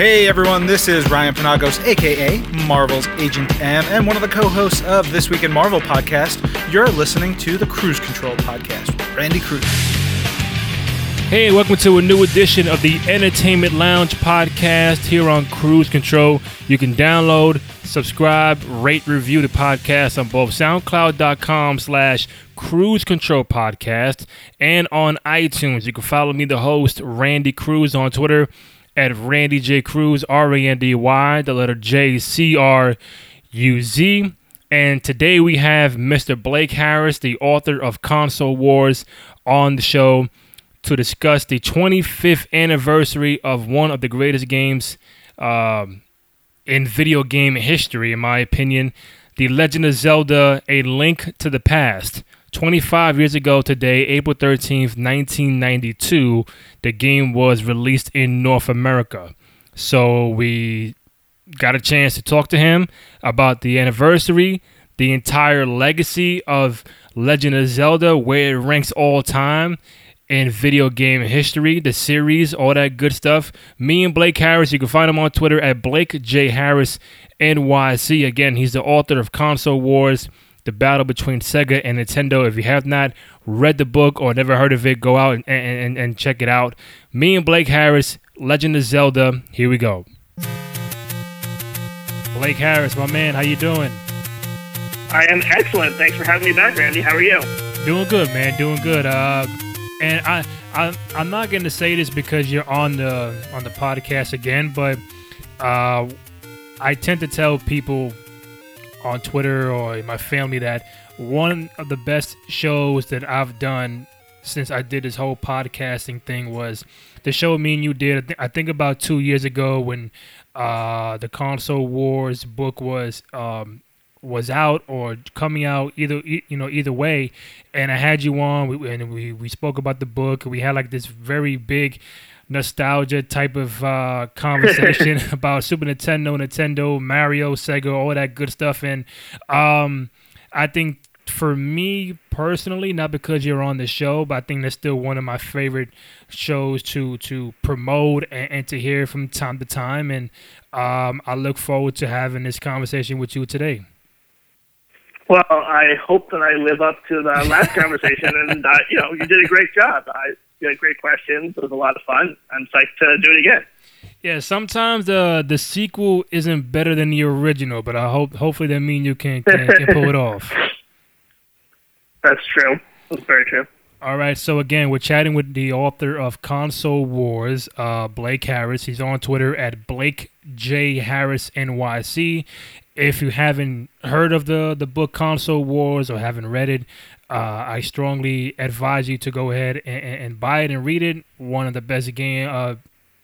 Hey everyone, this is Ryan Penagos, aka Marvel's Agent M, and one of the co hosts of This Week in Marvel podcast. You're listening to the Cruise Control podcast with Randy Cruz. Hey, welcome to a new edition of the Entertainment Lounge podcast here on Cruise Control. You can download, subscribe, rate, review the podcast on both SoundCloud.com slash Cruise Control Podcast and on iTunes. You can follow me, the host, Randy Cruz, on Twitter at Randy J. Cruz, R A N D Y, the letter J C R U Z. And today we have Mr. Blake Harris, the author of Console Wars, on the show to discuss the 25th anniversary of one of the greatest games um, in video game history, in my opinion, The Legend of Zelda: A Link to the Past. 25 years ago today, April 13th, 1992, the game was released in North America. So we got a chance to talk to him about the anniversary, the entire legacy of Legend of Zelda, where it ranks all time in video game history, the series, all that good stuff. Me and Blake Harris, you can find him on Twitter at Blake J Harris NYC. Again, he's the author of Console Wars, the battle between Sega and Nintendo. If you have not read the book or never heard of it, go out and, and, and check it out. Me and Blake Harris, Legend of Zelda. Here we go. Blake Harris, my man, how you doing? I am excellent. Thanks for having me back, Randy. How are you? Doing good, man. Doing good. Uh, and I, I I'm not going to say this because you're on the on the podcast again, but uh, I tend to tell people on Twitter or my family that one of the best shows that I've done since I did this whole podcasting thing was the show me and you did. I think about two years ago when uh, the console wars book was um, was out or coming out either you know either way and i had you on we, and we, we spoke about the book we had like this very big nostalgia type of uh, conversation about super nintendo nintendo mario sega all that good stuff. And um, i think for me personally not because you're on the show but i think that's still one of my favorite shows to to promote and, and to hear from time to time. And um, i look forward to having this conversation with you today. Well, I hope that I live up to the last conversation, and uh, you know, you did a great job. I, you had great questions. It was a lot of fun. I'm psyched to do it again. Yeah, sometimes the the sequel isn't better than the original, but I hope hopefully that means you can, can, can pull it off. That's true. That's very true. All right, so again, we're chatting with the author of Console Wars, uh, Blake Harris. He's on Twitter at Blake J Harris NYC, if you haven't heard of the the book Console Wars or haven't read it, uh, I strongly advise you to go ahead and, and, buy it and read it. One of the best game uh,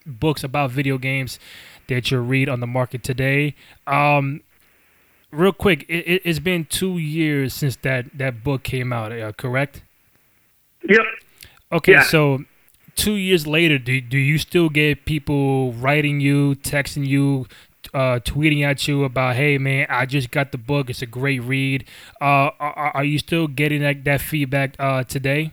books about video games that you'll read on the market today. Um, real quick, it, has been two years since that that book came out. Uh, correct? Yep. Okay, yeah. so two years later, do, do you still get people writing you, texting you, uh, tweeting at you about, "Hey man, I just got the book. It's a great read." Uh, are, are, you still getting that, that feedback uh, today?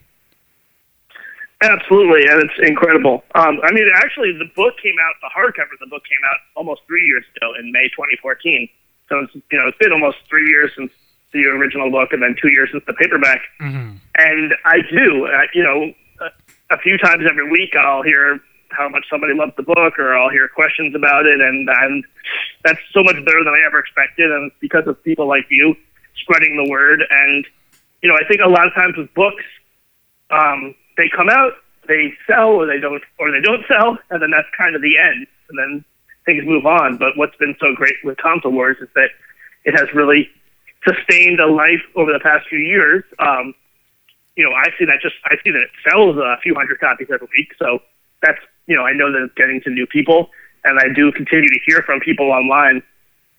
Absolutely, and it's incredible. Um, I mean, actually, the book came out. The hardcover of the book came out almost three years ago in May 2014. So it's you know it's been almost three years since the original book, and then two years since the paperback. Mm-hmm. And I do, uh, you know, a, a few times every week, I'll hear how much somebody loved the book, or I'll hear questions about it, and and that's so much better than I ever expected, and it's because of people like you spreading the word. And you know, I think a lot of times with books, um, they come out, they sell, or they don't, or they don't sell, and then that's kind of the end, and then things move on. But what's been so great with Console Wars is that it has really sustained a life over the past few years. Um, you know, I see that just I see that it sells a few hundred copies every week, so that's you know, I know that it's getting to new people, and I do continue to hear from people online.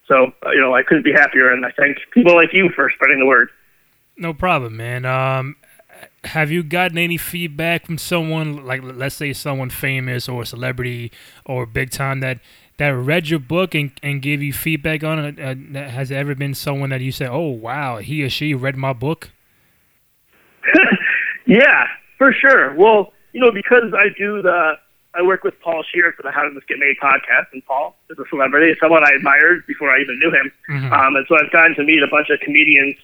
So, uh, you know, I couldn't be happier, and I thank people like you for spreading the word. No problem, man. Um, have you gotten any feedback from someone, like let's say someone famous or a celebrity or big time that that read your book and, and gave you feedback on it? Uh, has there ever been someone that you said, "Oh, wow, he or she read my book"? yeah, for sure. Well, you know, because I do the I work with Paul Scheer for the How Did This Get Made podcast, and Paul is a celebrity, someone I admired before I even knew him. Mhm. Um, and so I've gotten to meet a bunch of comedians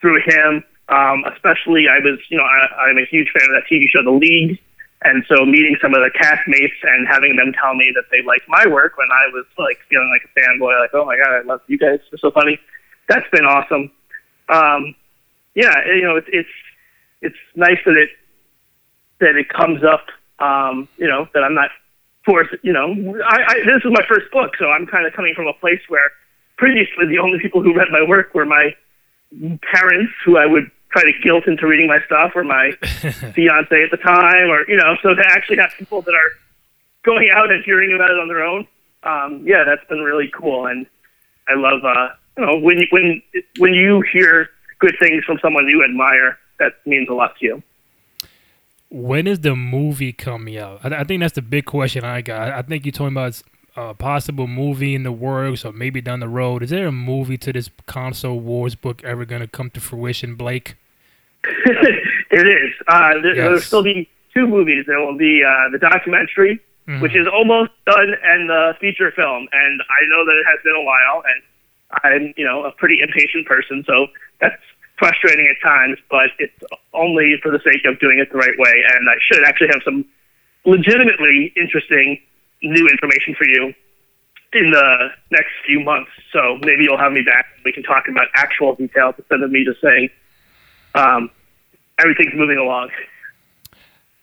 through him. Um, especially, I was, you know, I, I'm a huge fan of that TV show, The League. And so meeting some of the castmates and having them tell me that they liked my work when I was like feeling like a fanboy, like, oh my God, I love you guys. You're so funny. That's been awesome. Um, yeah, you know, it's, it's, it's nice that it, that it comes up, um, you know, that I'm not forced, you know, I, I, this is my first book, so I'm kind of coming from a place where previously the only people who read my work were my parents who I would try to guilt into reading my stuff or my fiance at the time or, you know, so to actually have people that are going out and hearing about it on their own, um, yeah, that's been really cool. And I love, uh, you know, when, when, when you hear good things from someone you admire, that means a lot to you. When is the movie coming out? I, I think that's the big question I got. I think you're talking about a possible movie in the works or maybe down the road. Is there a movie to this console wars book ever going to come to fruition, Blake? it is. Uh, there, Yes. There'll still be two movies. There will be uh, the documentary, Mhm. which is almost done, and the feature film. And I know that it has been a while, and I'm, you know, a pretty impatient person, so that's frustrating at times. But it's only for the sake of doing it the right way. And I should actually have some legitimately interesting new information for you in the next few months. So maybe you'll have me back. and We can talk about actual details instead of me just saying um, everything's moving along.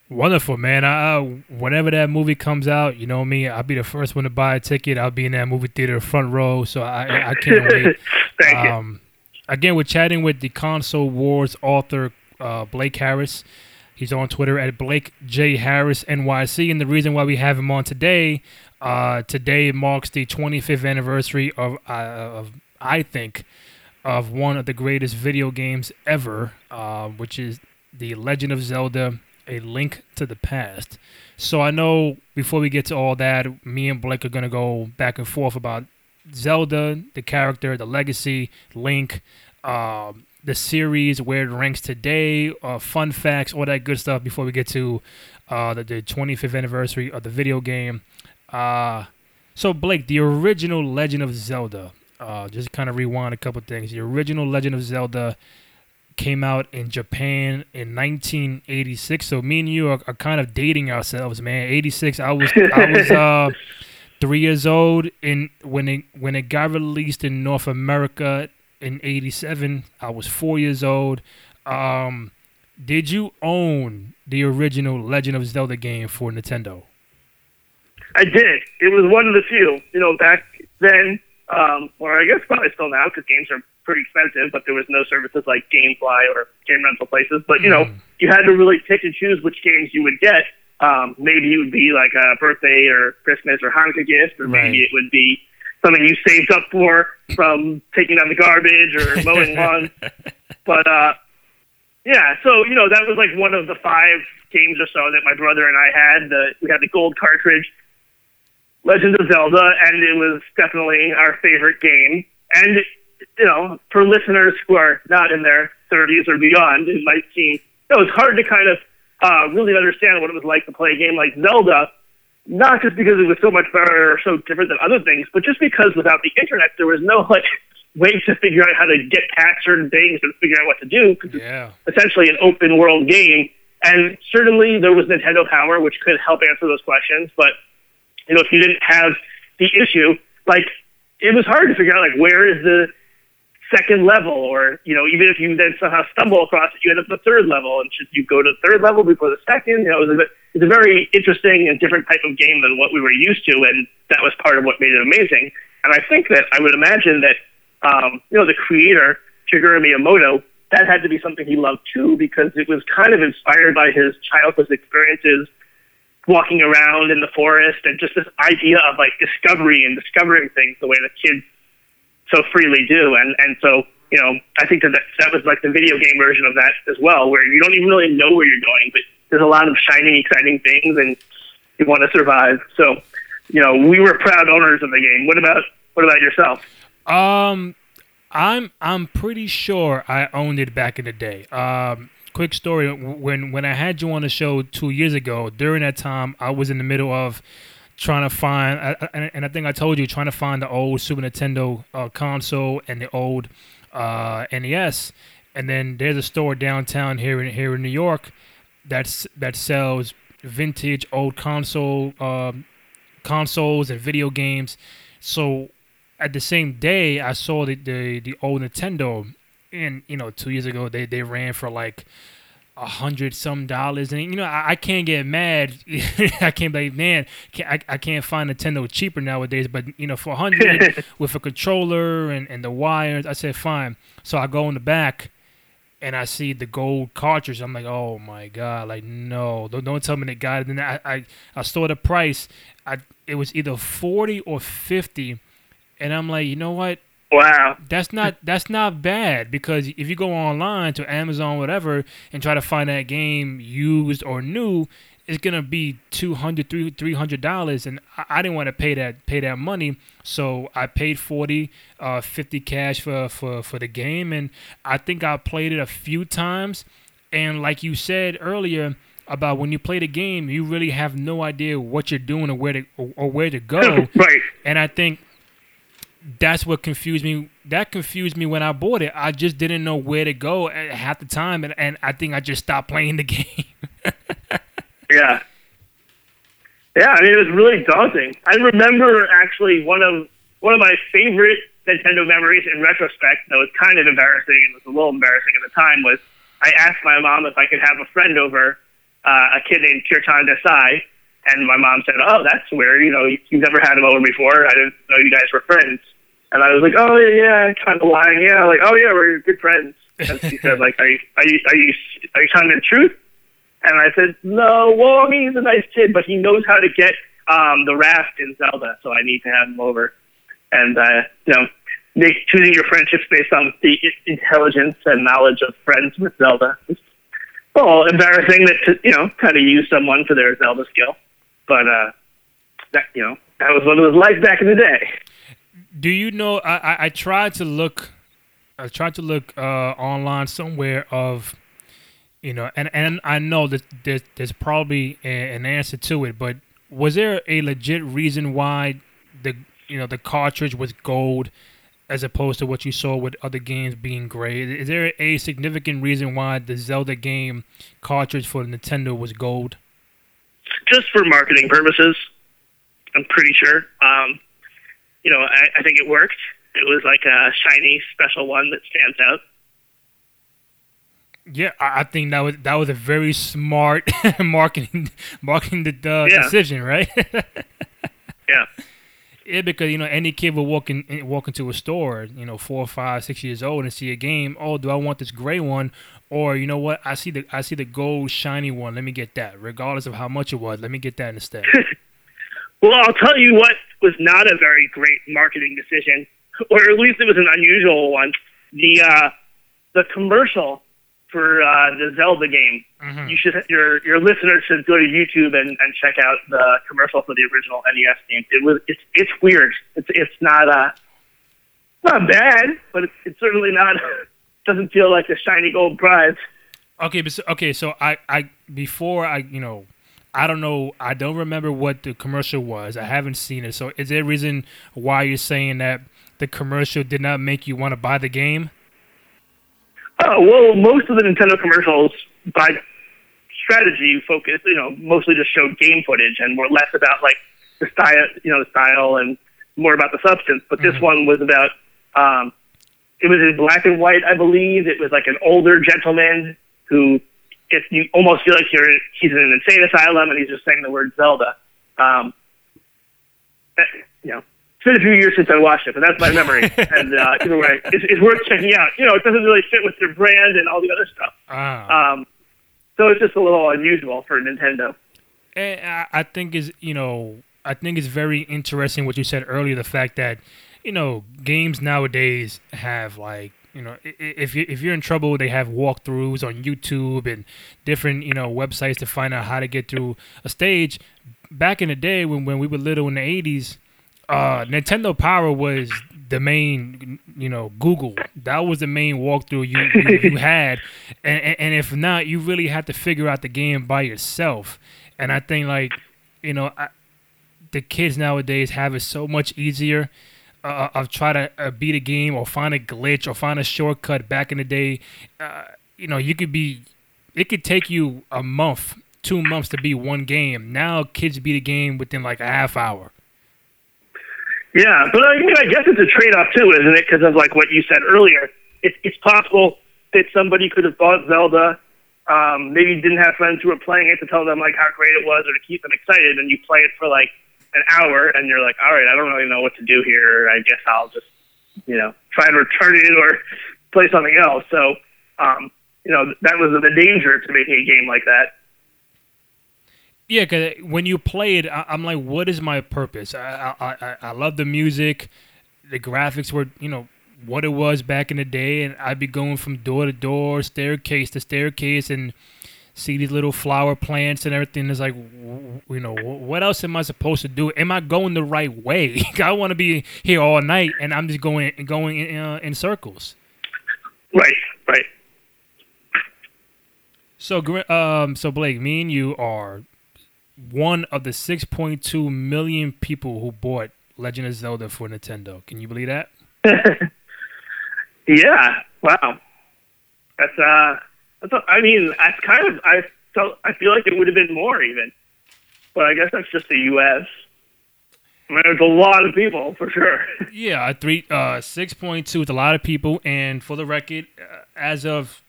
Wonderful, man. I, whenever that movie comes out, you know me, I'll be the first one to buy a ticket. I'll be in that movie theater front row, so I, I can't wait. Thank you. Again, we're chatting with the Console Wars author uh, Blake Harris. He's on Twitter at Blake J Harris NYC, and the reason why we have him on today, uh, today marks the 25th anniversary of, uh, of I think, of one of the greatest video games ever, uh, which is the Legend of Zelda: A Link to the Past. So I know before we get to all that, me and Blake are gonna go back and forth about Zelda, the character, the legacy, Link, um, the series, where it ranks today, uh, fun facts, all that good stuff before we get to uh, the, the 25th anniversary of the video game. Uh, so, Blake, the original Legend of Zelda, uh, just kind of rewind a couple things. The original Legend of Zelda came out in Japan in 1986. So, me and you are, are kind of dating ourselves, man. 86, I was, I was, uh, three years old in when it when it got released in North America in '87. I was four years old. Um, did you own the original Legend of Zelda game for Nintendo? I did. It was one of the few. You know, back then, um, or I guess probably still now, because games are pretty expensive. But there was no services like GameFly or game rental places. But you know, Mm. you had to really pick and choose which games you would get. Um, maybe it would be like a birthday or Christmas or Hanukkah gift, or maybe Right. it would be something you saved up for from taking out the garbage or mowing lawns. But uh, yeah, so you know that was like one of the five games or so that my brother and I had. The, we had the gold cartridge, Legend of Zelda, and it was definitely our favorite game. And you know, for listeners who are not in their 30s or beyond, it might seem it was hard to kind of uh, really understand what it was like to play a game like Zelda. Not just because it was so much better or so different than other things, but just because without the internet, there was no like way to figure out how to get past certain things and figure out what to do. Yeah. essentially an open world game. And certainly there was Nintendo Power, which could help answer those questions. But you know, if you didn't have the issue, like it was hard to figure out like where is the second level, or you know, even if you then somehow stumble across it, you end up the third level, and should you go to the third level before the second? You know, it a it's a very interesting and different type of game than what we were used to, and that was part of what made it amazing. And I think that I would imagine that um, you know the creator Shigeru Miyamoto that had to be something he loved too because it was kind of inspired by his childhood experiences walking around in the forest and just this idea of like discovery and discovering things the way that kids so freely do and and so you know I think that that, that was like the video game version of that as well where you don't even really know where you're going but there's a lot of shiny exciting things and you want to survive so you know we were proud owners of the game what about what about yourself Um, I'm I'm pretty sure I owned it back in the day. Um, quick story. When when I had you on the show two years ago, during that time, I was in the middle of trying to find, and I think I told you, trying to find the old Super Nintendo uh, console and the old uh, NES. And then there's a store downtown here in here in New York that's that sells vintage old console um, consoles and video games. So at the same day, I saw the the, the old Nintendo, and you know, two years ago they they ran for like a hundred some dollars, and you know I, I can't get mad. I can't be like, man, I, I can't find Nintendo cheaper nowadays. But you know, for a hundred with a controller and, and the wires, I said fine. So I go in the back, and I see the gold cartridge. I'm like, oh my god, like no, don't, don't tell me the guy. Then I, I I saw the price. I it was either forty or fifty, and I'm like, you know what? Wow. That's not that's not bad because if you go online to Amazon whatever and try to find that game used or new, it's gonna be 200 300 dollars and I, I, didn't want to pay that pay that money. So i paid 40 uh 50 cash for for for the game and i think i played it a few times. And like you said earlier about when you play the game you really have no idea what you're doing or where to or, or where to go. Right. And i think that's what confused me. That confused me when I bought it. I just didn't know where to go at half the time, and, and I think I just stopped playing the game. yeah, yeah. I mean, it was really daunting. I remember actually one of one of my favorite Nintendo memories in retrospect. That was kind of embarrassing and was a little embarrassing at the time. Was I asked my mom if I could have a friend over, uh, a kid named Kirtan Desai, and my mom said, "Oh, that's weird. You know, you've never had him over before. I didn't know you guys were friends." And I was like, oh yeah, kind of lying. Yeah, like, oh yeah, we're good friends. And she said, like, are you, are you, are you, are you telling the truth? And I said, no. Well, I mean, he's a nice kid, but he knows how to get um, the raft in Zelda, so I need to have him over. And uh, you know, make choosing your friendships based on the intelligence and knowledge of friends with Zelda. It's well embarrassing that to, you know kind of use someone for their Zelda skill, but uh, that you know that was what it was like back in the day do you know? I, I, tried to look. I tried to look uh, online somewhere of, you know, and and I know that there's, there's probably a, an answer to it, but was there a legit reason why the you know the cartridge was gold as opposed to what you saw with other games being gray? Is there a significant reason why the Zelda game cartridge for Nintendo was gold? Just for marketing purposes, I'm pretty sure. Um, you know, I, I think it worked. It was like a shiny, special one that stands out. Yeah, I think that was that was a very smart marketing marketing the, uh, yeah. decision, right? yeah. Yeah, because you know any kid will walk in walk into a store, you know, four, five, six years old, and see a game. Oh, do I want this gray one, or you know what? I see the I see the gold shiny one. Let me get that, regardless of how much it was. Let me get that instead. Well, I'll tell you what was not a very great marketing decision, or at least it was an unusual one. The uh, the commercial for uh, the Zelda game. Mm-hmm. You should your your listeners should go to YouTube and, and check out the commercial for the original NES game. It was it's it's weird. It's it's not uh not bad, but it's, it's certainly not doesn't feel like a shiny gold prize. Okay, but so, okay, so I I before I you know I don't know. I don't remember what the commercial was. I haven't seen it. So, is there a reason why you're saying that the commercial did not make you want to buy the game? Oh well, most of the Nintendo commercials by strategy focus, you know, mostly just showed game footage and were less about like the style, you know, the style and more about the substance. But this mm-hmm. one was about. Um, it was in black and white, I believe. It was like an older gentleman who it, you almost feel like you're he's in an insane asylum and he's just saying the word Zelda. Um, eh, you know, it's been a few years since I watched it, but that's my memory. and uh, either way, it's, it's worth checking out. You know, it doesn't really fit with their brand and all the other stuff. Ah. Um, so it's just a little unusual for Nintendo. And I think is you know I think it's very interesting what you said earlier. The fact that you know games nowadays have like you know, if you if you're in trouble, they have walkthroughs on YouTube and different you know websites to find out how to get through a stage. Back in the day when when we were little in the '80s, uh, Nintendo Power was the main, you know, Google. That was the main walkthrough you you, you had, and, and and if not, you really had to figure out the game by yourself. And I think like, you know, I, the kids nowadays have it so much easier. Uh, of try to uh, beat a game or find a glitch or find a shortcut. Back in the day, uh, you know, you could be, it could take you a month, two months to beat one game. Now kids beat a game within like a half hour. Yeah, but I mean, I guess it's a trade-off too, isn't it? Because of like what you said earlier, it, it's possible that somebody could have bought Zelda, um, maybe didn't have friends who were playing it to tell them like how great it was or to keep them excited, and you play it for like an hour, and you're like, all right, I don't really know what to do here. I guess I'll just, you know, try and return it or play something else. So, um, you know, that was the danger to making a game like that. Yeah, because when you play it, I, am like, what is my purpose? I, I I I love the music, the graphics were you know what it was back in the day, and I'd be going from door to door, staircase to staircase, and see these little flower plants and everything. It's like, you know, what else am I supposed to do? Am I going the right way? I want to be here all night, and I'm just going going in, uh, in circles. Right, right. So, um, so Blake, me and you are one of the 6.2 million people who bought Legend of Zelda for Nintendo. Can you believe that? yeah. Wow. That's uh. I mean, I kind of I felt I feel like it would have been more even, but I guess that's just the U.S. I mean, there's a lot of people for sure. Yeah, three uh six point two with a lot of people, and for the record, uh, as of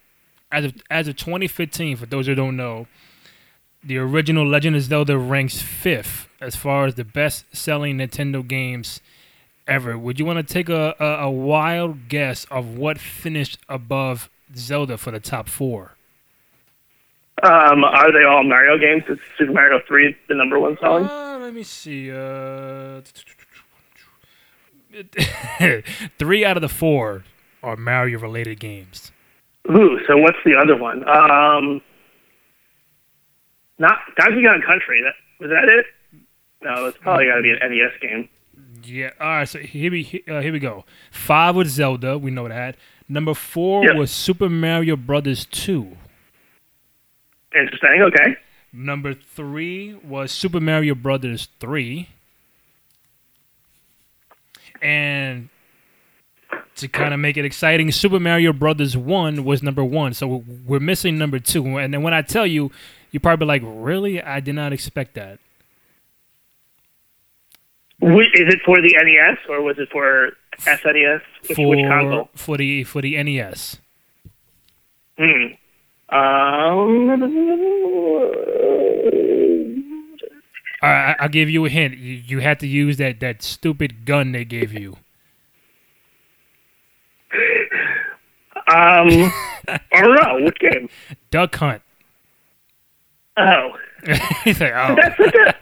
as of as of 2015, for those who don't know, the original Legend of Zelda ranks fifth as far as the best-selling Nintendo games ever. Would you want to take a, a, a wild guess of what finished above Zelda for the top four? Um, are they all Mario games? Is Super Mario Three the number one selling? Uh, let me see. Uh, three out of the four are Mario-related games. Ooh, so what's the other one? Um, not Donkey Kong Country. That was that it? No, it's probably got to be an NES game. Yeah. All right. So here we uh, here we go. Five with Zelda. We know that. Number four Yep. was Super Mario Brothers Two. Interesting. Okay. Number three was Super Mario Brothers Three. And to kind of make it exciting, Super Mario Brothers One was number one. So we're missing number two. And then when I tell you, you're probably like, "Really? I did not expect that. Is it for the NES or was it for SNES? Which, for which console? for the for the NES. Hmm. Um. I- I'll give you a hint. You, you had to use that, that stupid gun they gave you. Um. I don't know which game. Duck Hunt. Oh. He's like, oh. That's such a.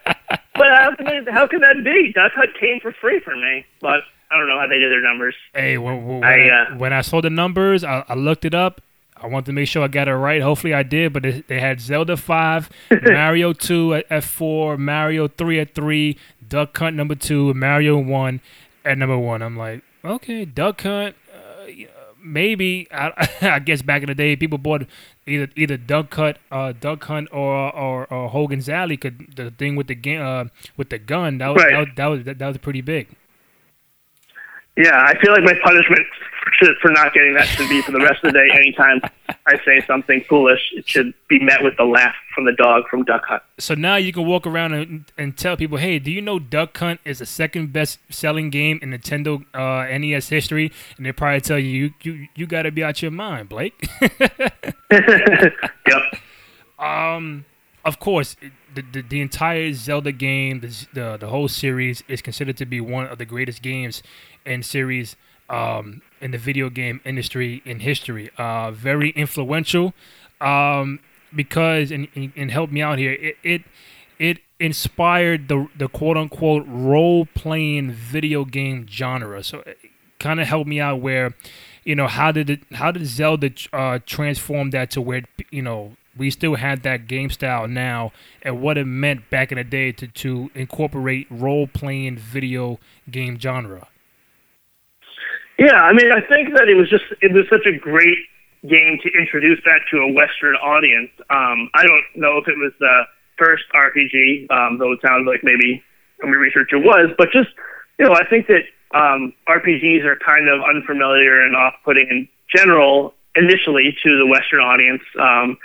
But how can, how can that be? Duck Hunt came for free for me, but I don't know how they do their numbers. Hey, when, when, I, I, uh, when I saw the numbers, I, I looked it up. I wanted to make sure I got it right. Hopefully, I did. But they, they had Zelda five, Mario two at, at four, Mario three at three, Duck Hunt number two, Mario one at number one. I'm like, okay, Duck Hunt. Uh, maybe I, I guess back in the day, people bought either either Duck Hunt, uh, Duck Hunt, or or, or Hogan's Alley. Could the thing with the uh, with the gun that was, Right. that was that was that was pretty big. Yeah, I feel like my punishment should, for not getting that should be for the rest of the day. Anytime I say something foolish, it should be met with the laugh from the dog from Duck Hunt. So now you can walk around and, and tell people, hey, do you know Duck Hunt is the second best selling game in Nintendo uh, NES history? And they probably tell you, you you, you got to be out your mind, Blake. Yep. um, of course, the, the the entire Zelda game, the, the the whole series is considered to be one of the greatest games and series um, in the video game industry in history. Uh, very influential um, because and, and, and help me out here. It it, it inspired the the quote unquote role playing video game genre. So kind of helped me out where you know how did it how did Zelda uh, transform that to where you know we still had that game style now and what it meant back in the day to, to incorporate role playing video game genre. Yeah, I mean, I think that it was just it was such a great game to introduce that to a Western audience. Um, I don't know if it was the first RPG, um, though it sounds like maybe when we research it was, but just you know, I think that um, RPGs are kind of unfamiliar and off-putting in general initially to the Western audience. Um,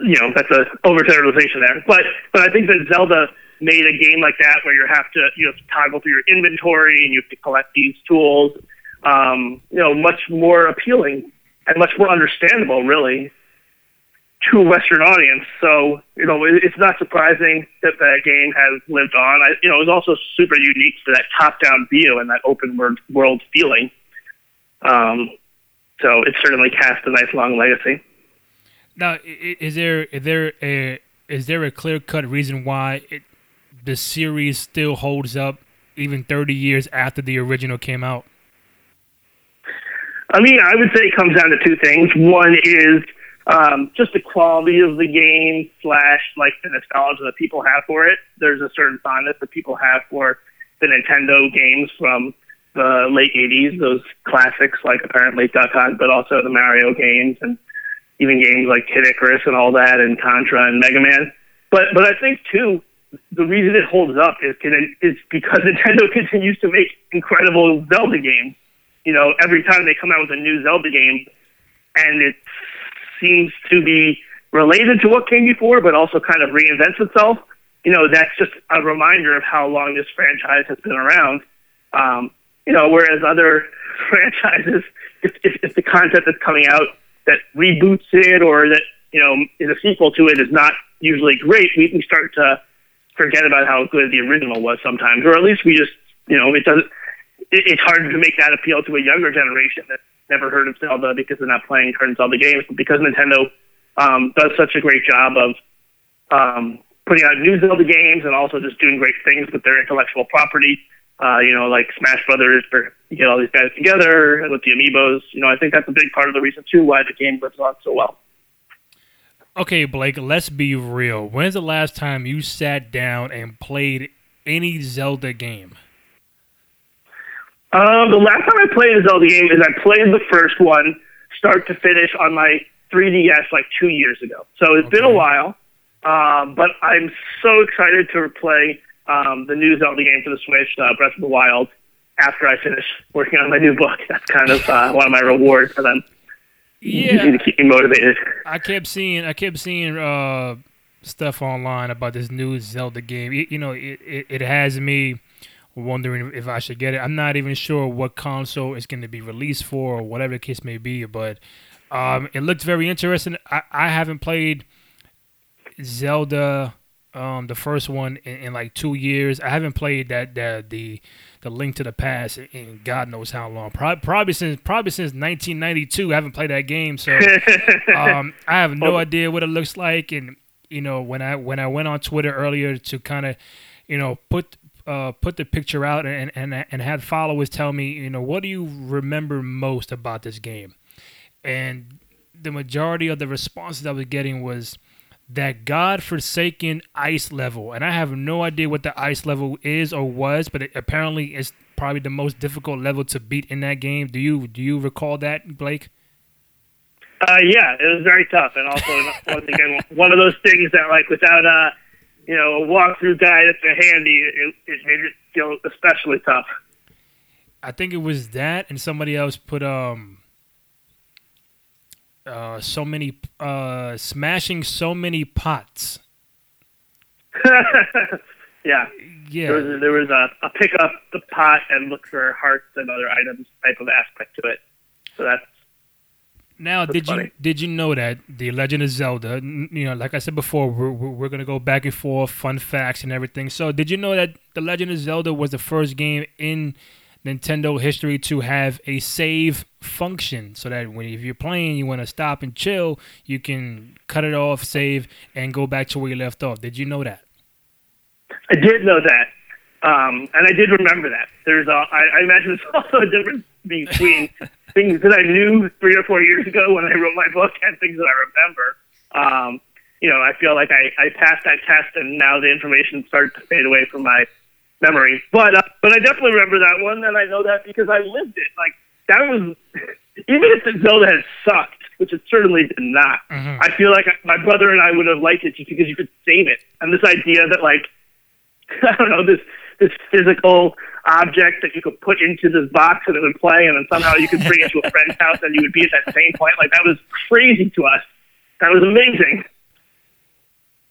you know, that's a overgeneralization there, but but I think that Zelda made a game like that where you have to you have to toggle through your inventory and you have to collect these tools. Um, you know, much more appealing and much more understandable, really, to a Western audience. So, you know, it's not surprising that that game has lived on. I, you know, it was also super unique to that top-down view and that open world, world feeling. Um, so it certainly cast a nice long legacy. Now, is there is there a is there a clear cut reason why it, the series still holds up even 30 years after the original came out? I mean, I would say it comes down to two things. One is um, just the quality of the game slash like the nostalgia that people have for it. There's a certain fondness that people have for the Nintendo games from the late 80s, those classics like apparently Duck Hunt, but also the Mario games and even games like Kid Icarus and all that and Contra and Mega Man. But but I think too the reason it holds up is is because Nintendo continues to make incredible Zelda games. You know, every time they come out with a new Zelda game, and it seems to be related to what came before, but also kind of reinvents itself. You know, that's just a reminder of how long this franchise has been around. Um, you know, whereas other franchises, if, if, if the content that's coming out that reboots it or that you know is a sequel to it is not usually great, we, we start to forget about how good the original was sometimes, or at least we just you know it doesn't. It, it's hard to make that appeal to a younger generation that never heard of Zelda because they're not playing current Zelda games. But because Nintendo um, does such a great job of um, putting out new Zelda games and also just doing great things with their intellectual property. Uh, you know, like Smash Brothers, you get all these guys together with the amiibos. You know, I think that's a big part of the reason too why the game lives on so well. Okay, Blake, let's be real. When's the last time you sat down and played any Zelda game? Um, the last time I played a Zelda game is I played the first one, start to finish, on my 3DS like two years ago. So it's okay. been a while, um, but I'm so excited to play um, the new Zelda game for the Switch, uh, Breath of the Wild, after I finish working on my new book. That's kind of uh, one of my rewards for them yeah, to keep me motivated. I kept seeing I kept seeing uh, stuff online about this new Zelda game. It, you know, it, it, it has me wondering if I should get it. I'm not even sure what console it's going to be released for or whatever the case may be, but um, it looks very interesting. I, I haven't played Zelda, um, the first one, in, in, like two years. I haven't played that, that the the Link to the Past in God knows how long. Probably, probably since probably since 1992. I haven't played that game, so um, I have no idea what it looks like. And you know, when I when I went on Twitter earlier to kind of, you know, put uh, put the picture out and, and and had followers tell me, you know, what do you remember most about this game? And the majority of the responses I was getting was that god-forsaken ice level, and I have no idea what the ice level is or was, but it, apparently it's probably the most difficult level to beat in that game. Do you do you recall that, Blake? Uh, yeah, it was very tough, and also once again one of those things that like without a you know a walkthrough guide that's handy, it, it made it feel especially tough. I think it was that, and somebody else put um uh, so many uh, smashing so many pots. yeah. Yeah. There was, there was a, a pick up the pot and look for hearts and other items type of aspect to it. So that's now, did funny. you did you know that the Legend of Zelda? You know, like I said before, we're, we're gonna go back and forth, fun facts and everything. So, did you know that the Legend of Zelda was the first game in Nintendo history to have a save function so that when if you're playing you want to stop and chill you can cut it off save and go back to where you left off. Did you know that? I did know that. Um, and i did remember that. There's a I, I imagine there's also a difference between things that i knew three or four years ago when i wrote my book and things that i remember. Um, you know i feel like I, I passed that test and now the information started to fade away from my memory. But uh, but I definitely remember that one, and I know that because I lived it. Like that was even if the Zelda had sucked, which it certainly did not. Mhm. I feel like my brother and I would have liked it just because you could save it, and this idea that like I don't know this this physical object that you could put into this box and it would play, and then somehow you could bring it to a friend's house and you would be at that same point. Like that was crazy to us. That was amazing.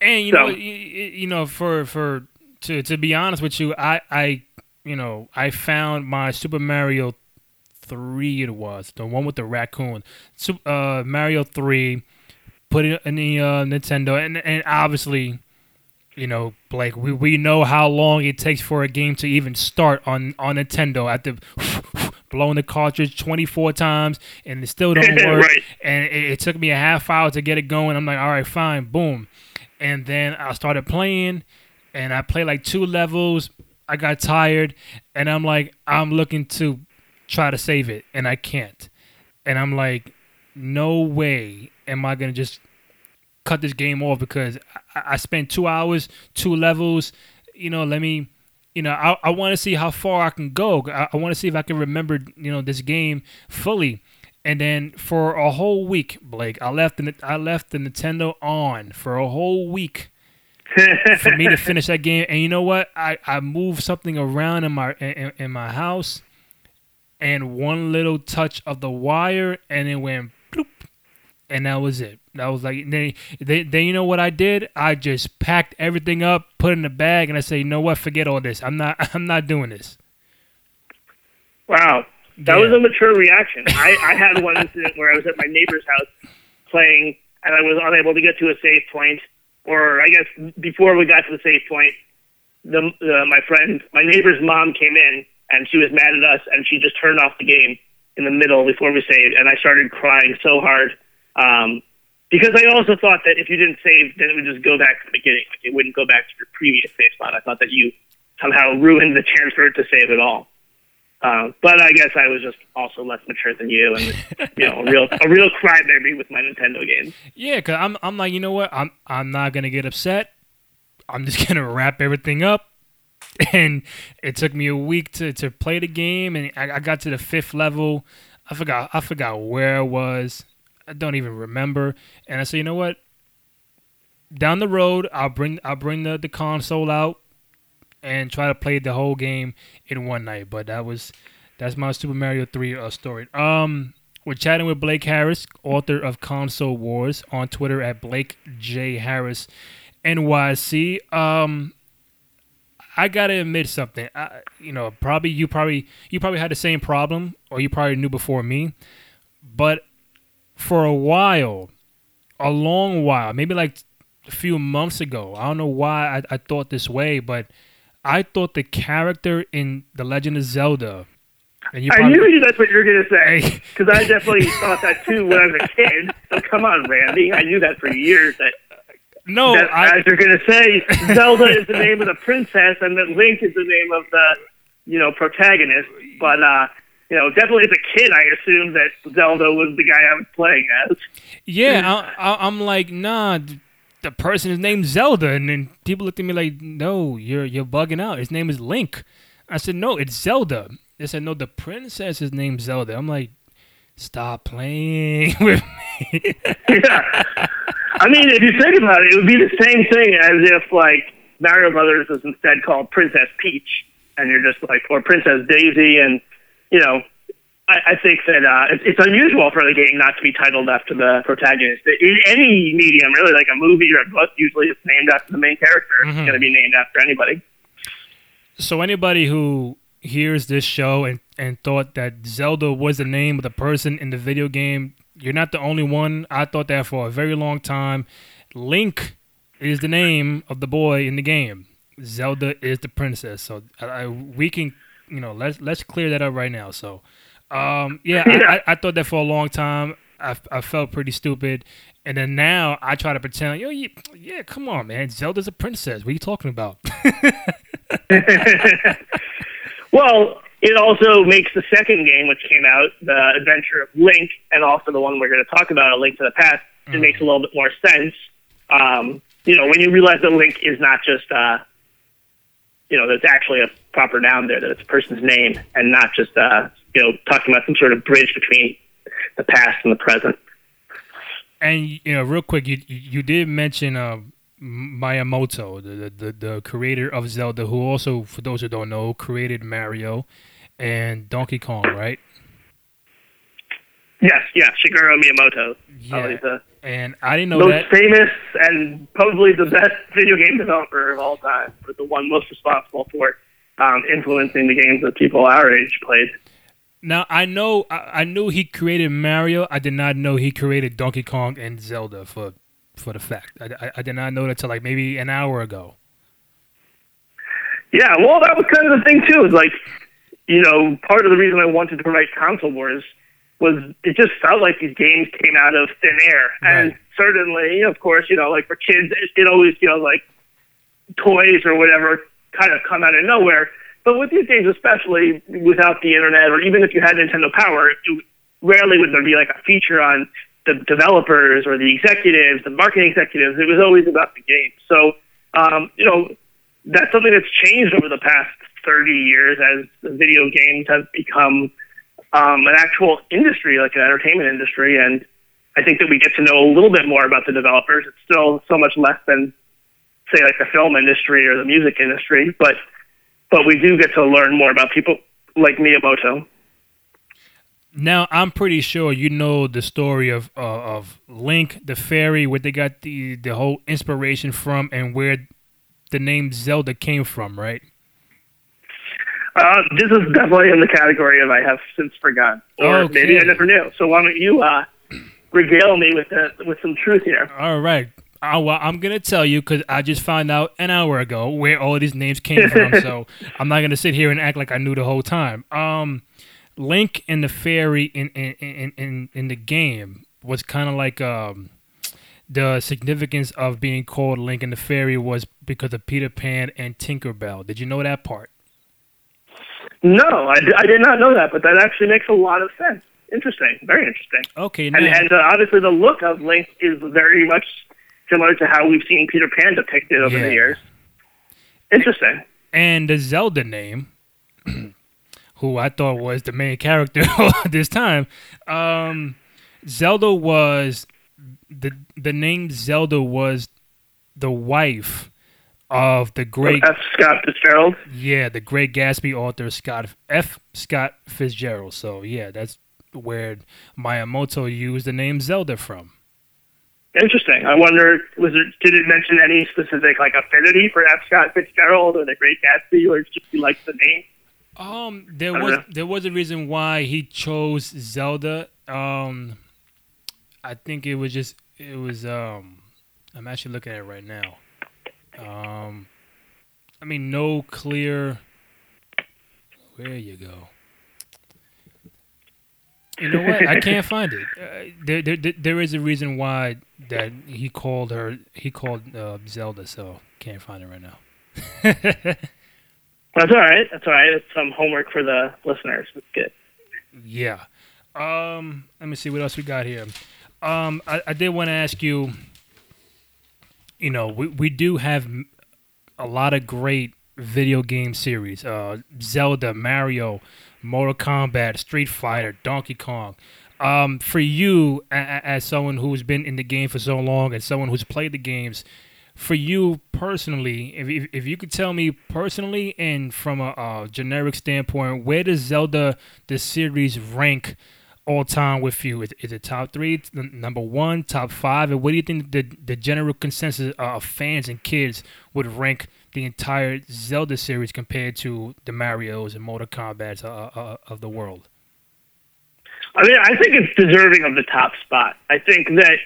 And you So- know, you, you know, for for to to be honest with you, I I you know I found my Super Mario three. It was the one with the raccoon. Sup- uh, Mario three. Put it in the uh, Nintendo, and and obviously, you know, like we, we know how long it takes for a game to even start on on Nintendo. The blowing the cartridge twenty four times, and it still don't work. Right. And it, it took me a half hour to get it going. I'm like, all right, fine, boom. And then I started playing, and I played like two levels. I got tired, and I'm like, I'm looking to try to save it, and I can't. And I'm like, no way am I gonna just cut this game off because I, I spent two hours, two levels. You know, let me. You know, I, I want to see how far I can go. I, I want to see if I can remember, you know, this game fully. And then for a whole week, Blake, I left the I left the Nintendo on for a whole week for me to finish that game. And you know what? I, I moved something around in my in, in my house, and one little touch of the wire, and it went bloop, and that was it. That was like then, then, then you know what I did? I just packed everything up, put it in a bag, and I say, you know what? Forget all this. I'm not I'm not doing this. Wow. That Yeah. was a mature reaction. I, I had one incident where I was at my neighbor's house playing, and I was unable to get to a safe point. Or I guess before we got to the save point, the, the my friend, my neighbor's mom came in, and she was mad at us, and she just turned off the game in the middle before we saved, and I started crying so hard. Um, because I also thought that if you didn't save, then it would just go back to the beginning. Like it wouldn't go back to your previous save spot. I thought that you somehow ruined the chance for it to save at all. Uh, but I guess I was just also less mature than you, and you know, a real a real crybaby with my Nintendo games. Yeah, cause I'm I'm like, you know what? I'm I'm not gonna get upset. I'm just gonna wrap everything up. And it took me a week to, to play the game, and I, I got to the fifth level. I forgot I forgot where I was. I don't even remember. And I said, you know what? Down the road, I'll bring I'll bring the, the console out and try to play the whole game in one night. But that was that's my Super Mario Three uh, story. Um, we're chatting with Blake Harris, author of Console Wars, on Twitter at Blake J Harris NYC. Um, I gotta admit something. I, you know, probably you probably you probably had the same problem, or you probably knew before me. But for a while, a long while, maybe like a few months ago, I don't know why I, I thought this way, but I thought the character in The Legend of Zelda. And you I probably- knew that's what you were gonna say because I definitely thought that too when I was a kid. So come on, Randy, I knew that for years. That, no, that I, as you're gonna say, Zelda is the name of the princess, and that Link is the name of the you know protagonist. But uh, you know, definitely as a kid, I assumed that Zelda was the guy I was playing as. Yeah, I, I, I'm like, nah, the person is named Zelda, and then people looked at me like, no, you're you're bugging out. His name is Link. I said, no, it's Zelda. They said, no, the princess is named Zelda. I'm like, stop playing with me. yeah. I mean, if you think about it, it would be the same thing as if like Mario Brothers was instead called Princess Peach, and you're just like, or Princess Daisy, and you know, I, I think that uh, it's, it's unusual for the game not to be titled after the protagonist. In any medium, really, like a movie or a book, usually it's named after the main character. It's Mhm. going to be named after anybody. so anybody who hears this show and, and thought that Zelda was the name of the person in the video game, you're not the only one. I thought that for a very long time. Link is the name of the boy in the game. Zelda is the princess. So I, I, we can, you know, let's let's clear that up right now. So, um, yeah, I, I, I thought that for a long time. I, I felt pretty stupid, and then now I try to pretend, yo, yeah, yeah, come on, man, Zelda's a princess. What are you talking about? Well, it also makes the second game, which came out, the Adventure of Link, and also the one we're going to talk about, A Link to the Past, it makes a little bit more sense. Um, you know, when you realize that Link is not just, uh, you know, there's actually a proper noun there, that it's a person's name, and not just uh, you know talking about some sort of bridge between the past and the present. And you know, real quick, you you did mention uh, Miyamoto, the, the the creator of Zelda, who also, for those who don't know, created Mario and Donkey Kong, right? Yes, yeah, Shigeru Miyamoto. Yeah. the and I didn't know most that. famous and probably the best video game developer of all time, but the one most responsible for um, influencing the games that people our age played. Now I know I, I knew he created Mario. I did not know he created Donkey Kong and Zelda for for the fact. I, I, I did not know that till like maybe an hour ago. Yeah, well, that was kind of the thing too. Is like, you know, part of the reason I wanted to write Console Wars was it just felt like these games came out of thin air, and certainly, of course, you know, like for kids, it, it always feels like toys or whatever kind of come out of nowhere. But with these games, especially without the internet, or even if you had Nintendo Power, it, rarely would there be like a feature on the developers or the executives, the marketing executives. It was always about the game. So, um, you know, that's something that's changed over the past 30 years as video games have become um, an actual industry, like an entertainment industry. And I think that we get to know a little bit more about the developers. It's still so much less than, say, like the film industry or the music industry, but but we do get to learn more about people like Miyamoto. Now I'm pretty sure you know the story of uh, of Link the fairy, where they got the the whole inspiration from, and where the name Zelda came from, right? Uh, this is definitely in the category of I have since forgotten, or Okay. maybe I never knew. So why don't you uh, regale me with the, with some truth here? All right. Uh, well, I'm gonna tell you because I just found out an hour ago where all these names came from. so I'm not gonna sit here and act like I knew the whole time. Um, Link and the fairy in in in in, in the game was kind of like um the significance of being called Link and the fairy was because of Peter Pan and Tinkerbell. Did you know that part? No, I did not know that, but that actually makes a lot of sense. Interesting, very interesting. Okay, now, And, and uh, obviously, the look of Link is very much similar to how we've seen Peter Pan depicted over Yeah. the years. Interesting. and the Zelda name, who I thought was the main character this time, um, Zelda was the the name Zelda was the wife of the great F. Scott Fitzgerald. yeah the Great Gatsby author Scott F. Scott Fitzgerald. So yeah, that's where Miyamoto used the name Zelda from. Interesting. I wonder, was it? Did it mention any specific like affinity for F. Scott Fitzgerald or the Great Gatsby, or just he likes the name? Um, there was know. there was a reason why he chose Zelda. Um, I think it was just it was um. I'm actually looking at it right now. Um, I mean, no clear. Where you go? You know what? I can't find it. Uh, there, there- there is a reason why that he called her. He called uh, Zelda, so can't find it right now. That's all right. That's all right. It's some homework for the listeners. That's good. Yeah. Um, let me see what else we got here. Um, I, I did want to ask you. You know, we we do have a lot of great video game series. Uh, Zelda, Mario, Mortal Kombat, Street Fighter, Donkey Kong. Um, for you, as someone who's been in the game for so long and someone who's played the games, for you personally, if, if, if you could tell me personally and from a, a generic standpoint, where does Zelda the series rank all time with you? Is, is it top three, number one, top five, and what do you think the the general consensus of fans and kids would rank the entire Zelda series compared to the Mario's and Mortal Kombat's uh, uh, of the world? I mean, I think it's deserving of the top spot. I think that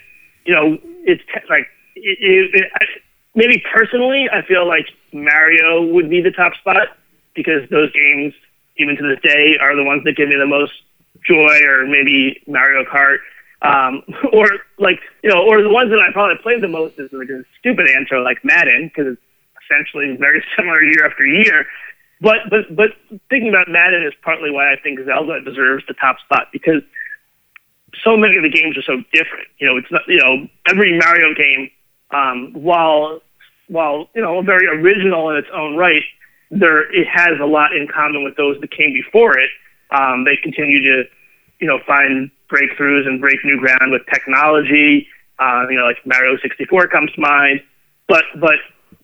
you know it's te- like it, it, it, I, maybe personally, I feel like Mario would be the top spot because those games, even to this day, are the ones that give me the most joy, or maybe Mario Kart, um, or like you know, or the ones that I probably played the most is like a stupid answer like Madden because it's essentially very similar year after year. But but but thinking about Madden is partly why I think Zelda deserves the top spot because so many of the games are so different. You know, it's not you know every Mario game, um, while while you know very original in its own right, there it has a lot in common with those that came before it. Um, they continue to, you know, find breakthroughs and break new ground with technology. Uh, you know, like Mario 64 comes to mind, but but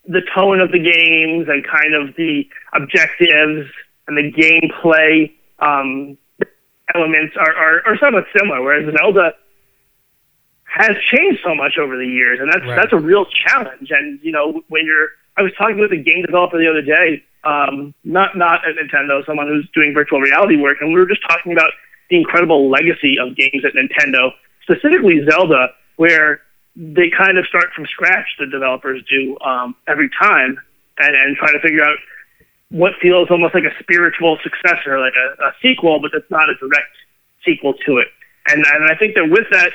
the tone of the games and kind of the objectives and the gameplay um, elements are, are, are somewhat similar. Whereas Zelda has changed so much over the years, and that's Right. that's a real challenge. And you know, when you're, I was talking with a game developer the other day, um, not not at Nintendo, someone who's doing virtual reality work, and we were just talking about the incredible legacy of games at Nintendo, specifically Zelda, where they kind of start from scratch. The developers do um, every time, and and try to figure out what feels almost like a spiritual successor, like a, a sequel, but that's not a direct sequel to it. And and I think that with that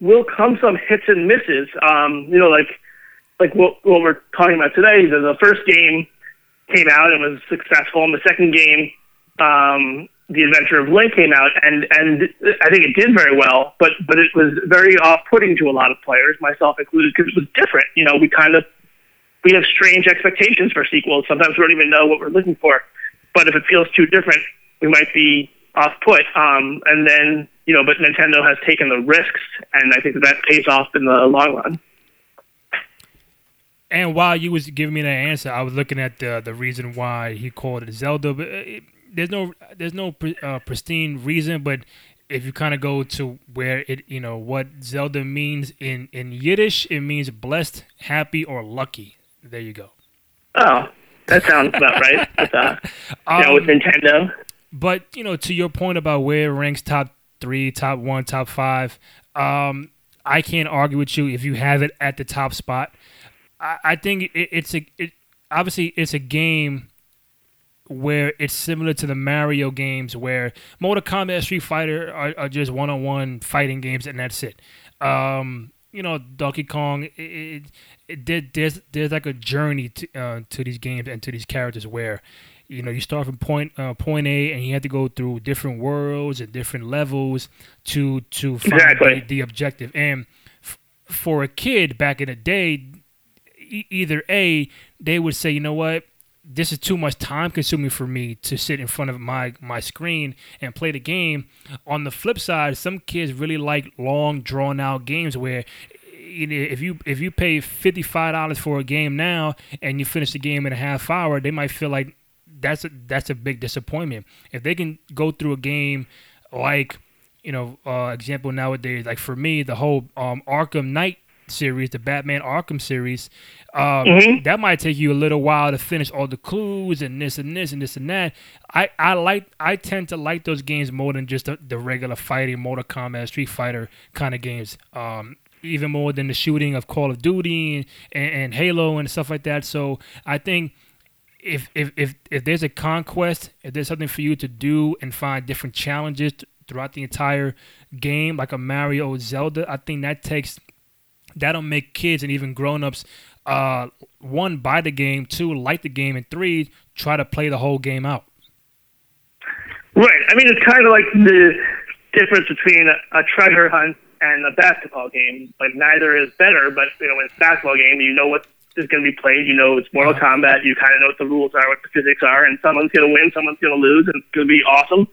will come some hits and misses. Um, you know, like like what what we're talking about today. The, the first game came out and was successful, and the second game, um, The Adventure of Link, came out, and and I think it did very well. But but it was very off-putting to a lot of players, myself included, because it was different. You know, we kind of we have strange expectations for sequels. Sometimes we don't even know what we're looking for. But if it feels too different, we might be off put. Um, and then, you know, but Nintendo has taken the risks, and I think that, pays off in the long run. And while you was giving me that answer, I was looking at the the reason why he called it Zelda. But it, there's no there's no uh, pristine reason. But if you kind of go to where it you know what Zelda means in in Yiddish, it means blessed, happy, or lucky. There you go. Oh, that sounds about right. With, uh, you know, with Um, Nintendo. But you know, to your point about where it ranks top three, top one, top five, um, I can't argue with you if you have it at the top spot. I, I think it, it's a it, obviously it's a game where it's similar to the Mario games, where Mortal Kombat, Street Fighter are, are just one-on-one fighting games, and that's it. Um, you know, Donkey Kong, it, it, it did there's there's like a journey to uh, to these games and to these characters where you know you start from point uh, point A and you have to go through different worlds and different levels to to find Exactly. the, the objective. And f- for a kid back in the day, e- either a they would say, you know what, this is too much time consuming for me to sit in front of my my screen and play the game. On the flip side, some kids really like long drawn out games where if you if you pay fifty five dollars for a game now and you finish the game in a half hour, they might feel like that's a that's a big disappointment. If they can go through a game like you know, uh, example nowadays, like for me, the whole um, Arkham Knight series, the Batman Arkham series, um, Mhm. that might take you a little while to finish all the clues and this and this and this and that. I, I like I tend to like those games more than just the, the regular fighting, Mortal Kombat, Street Fighter kind of games. Um, even more than the shooting of Call of Duty and, and, and Halo and stuff like that. So I think if if if if there's a conquest, if there's something for you to do and find different challenges th- throughout the entire game, like a Mario Zelda, I think that takes that'll make kids and even grown-ups uh one buy the game, two like the game, and three try to play the whole game out. Right. I mean, it's kind of like the difference between a, a treasure hunt and a basketball game. Like neither is better, but you know, it's a basketball game, you know what is going to be played. You know it's Mortal Kombat. You kind of know what the rules are, what the physics are, and someone's going to win, someone's going to lose, and it's going to be awesome.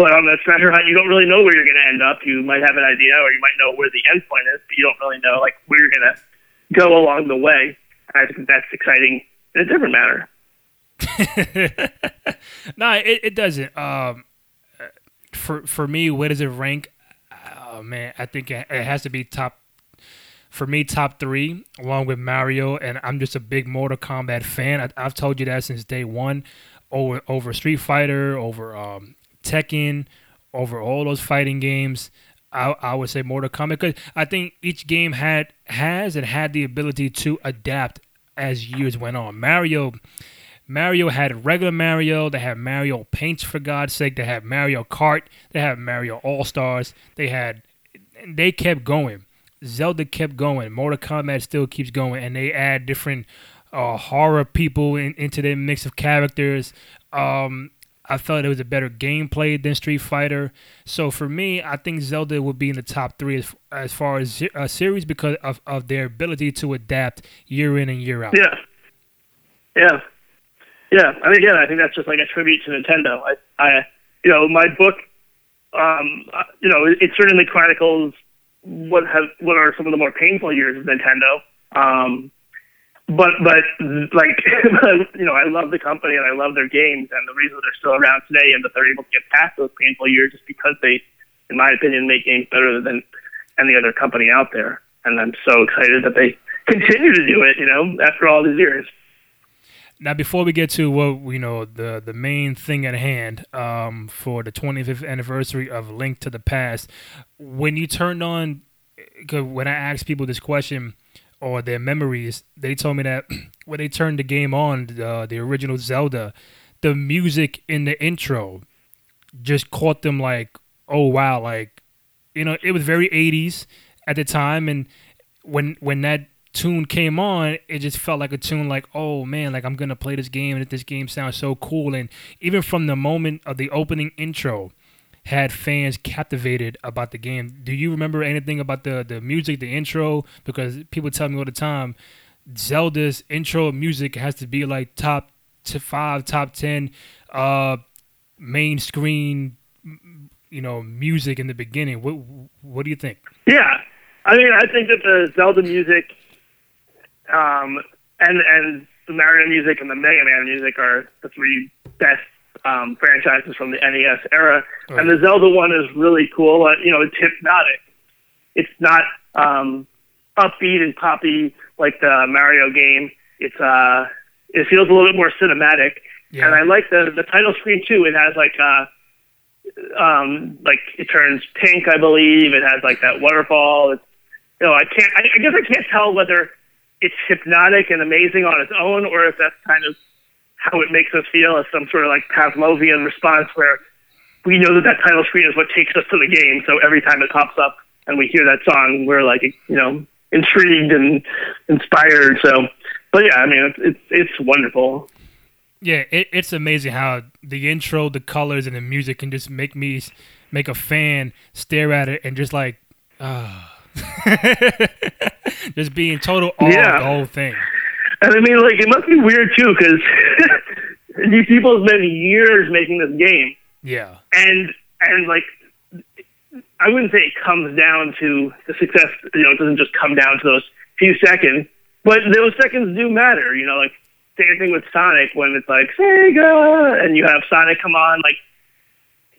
But on the treasure hunt, you don't really know where you're going to end up. You might have an idea, or you might know where the end point is, but you don't really know like where you're going to go along the way. I think that's exciting in a different manner. no, it, it doesn't. Um, for for me, where does it rank? Oh man, I think it, it has to be top. For me, top three, along with Mario, and I'm just a big Mortal Kombat fan. I, I've told you that since day one. Over over Street Fighter, over um, Tekken, over all those fighting games. I, I would say Mortal Kombat because I think each game had has and had the ability to adapt as years went on. Mario Mario had regular Mario. They had Mario Paints for God's sake. They had Mario Kart. They had Mario All Stars. They had, they kept going. Zelda kept going. Mortal Kombat still keeps going, and they add different uh, horror people in, into their mix of characters. Um, I felt it was a better gameplay than Street Fighter. So for me, I think Zelda would be in the top three as, as far as a series because of, of their ability to adapt year in and year out. Yeah. Yeah. Yeah, I mean, again, I think that's just like a tribute to Nintendo. I, I you know, my book, um, uh, you know, it, it certainly chronicles what have what are some of the more painful years of Nintendo. Um, but but like you know, I love the company and I love their games, and the reason they're still around today and that they're able to get past those painful years is because they, in my opinion, make games better than any other company out there. And I'm so excited that they continue to do it. You know, after all these years. Now, before we get to what you know, the the main thing at hand um, for the 25th anniversary of Link to the Past, when you turned on, when I asked people this question or their memories, they told me that when they turned the game on, the the original Zelda, the music in the intro just caught them like, oh wow, like you know, it was very 80s at the time, and when when that tune came on, it just felt like a tune like, oh man, like I'm gonna play this game and this game sounds so cool. And even from the moment of the opening intro, had fans captivated about the game. Do you remember anything about the the music, the intro? Because people tell me all the time, Zelda's intro music has to be like top to five, top ten, uh, main screen, you know, music in the beginning. What what do you think? Yeah, I mean, I think that the Zelda music um, and and the Mario music and the Mega Man music are the three best um, franchises from the NES era. Oh. And the Zelda one is really cool. Uh, you know, it's hypnotic. It's not um, upbeat and poppy like the Mario game. It's uh, it feels a little bit more cinematic. Yeah. And I like the the title screen too. It has like uh, um, like it turns pink, I believe. It has like that waterfall. It's, you know, I can't. I, I guess I can't tell whether it's hypnotic and amazing on its own, or if that's kind of how it makes us feel as some sort of like Pavlovian response where we know that that title screen is what takes us to the game. So every time it pops up and we hear that song, we're like, you know, intrigued and inspired. So, but yeah, I mean, it's it's, it's wonderful. Yeah, it, it's amazing how the intro, the colors, and the music can just make me make a fan stare at it and just like, ah. Uh Just being total awe yeah. of the whole thing. And I mean, like, it must be weird too, because these people have spent years making this game. Yeah. And and like, I wouldn't say it comes down to the success. You know, it doesn't just come down to those few seconds, but those seconds do matter. You know, like same thing with Sonic when it's like Sega, and you have Sonic come on. Like,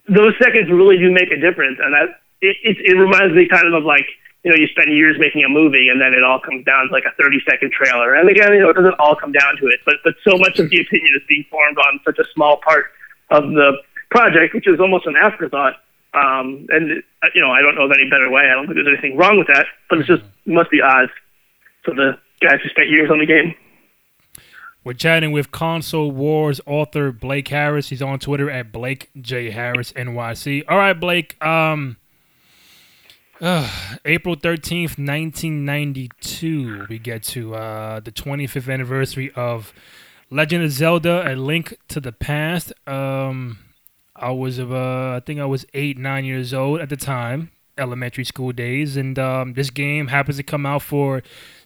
those seconds really do make a difference, and that it, it, it reminds me kind of of like you know, you spend years making a movie and then it all comes down to like a 30 second trailer. And again, you know, it doesn't all come down to it, but, but so much of the opinion is being formed on such a small part of the project, which is almost an afterthought. Um, and, uh, you know, I don't know of any better way. I don't think there's anything wrong with that, but it's just, it must be odd for the guys who spent years on the game. We're chatting with Console Wars author Blake Harris. He's on Twitter at Blake J Harris NYC. All right, Blake. Um, uh, April 13th, 1992, we get to uh, the 25th anniversary of Legend of Zelda A Link to the Past. Um, I was, uh, I think I was eight, nine years old at the time, elementary school days, and um, this game happens to come out for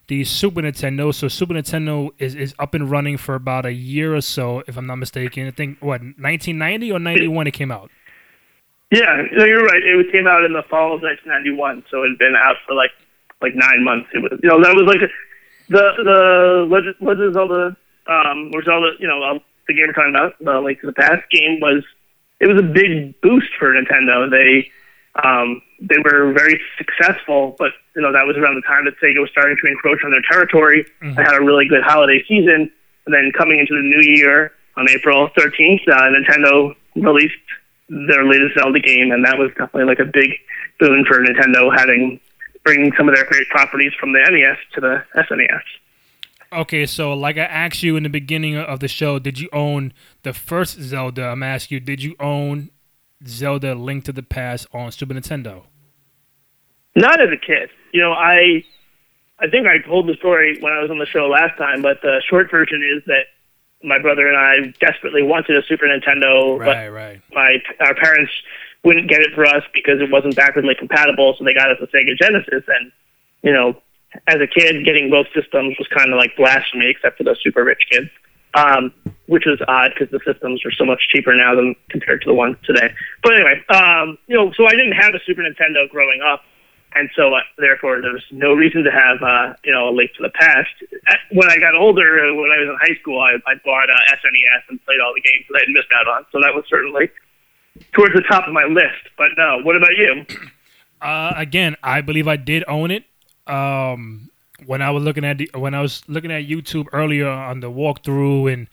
the Super Nintendo. So Super Nintendo is, is up and running for about a year or so, if I'm not mistaken. I think, what, 1990 or 91 it came out? Yeah, no, you're right. It came out in the fall of 1991, so it had been out for like like nine months. It was, you know, that was like the the Legend, Legend of Zelda, um, or Zelda, you know, uh, the game we're talking about, the Link to the Past game was it was a big boost for Nintendo. They um, they were very successful, but you know that was around the time that Sega was starting to encroach on their territory. Mm-hmm. They had a really good holiday season, and then coming into the new year on April 13th, uh, Nintendo released their latest Zelda game, and that was definitely like a big boon for Nintendo having bringing some of their great properties from the NES to the SNES. Okay, so like I asked you in the beginning of the show, did you own the first Zelda? I'm asking you, did you own Zelda Link to the Past on Super Nintendo? Not as a kid. You know, I I think I told the story when I was on the show last time, but the short version is that my brother and I desperately wanted a Super Nintendo, right, but right. my our parents wouldn't get it for us because it wasn't backwardly compatible, so they got us a Sega Genesis. And you know, as a kid, getting both systems was kind of like blasphemy, except for those super rich kids. um, which was odd because the systems are so much cheaper now than compared to the ones today. But anyway, um, you know, so I didn't have a Super Nintendo growing up, and so uh, therefore there was no reason to have uh, you know a Link to the Past. When I got older, uh, when I was in high school, I, I bought uh, SNES and played all the games that I had missed out on. So that was certainly towards the top of my list. But no, what about you? Uh, again, I believe I did own it. Um, when I was looking at the, when I was looking at YouTube earlier on the walkthrough and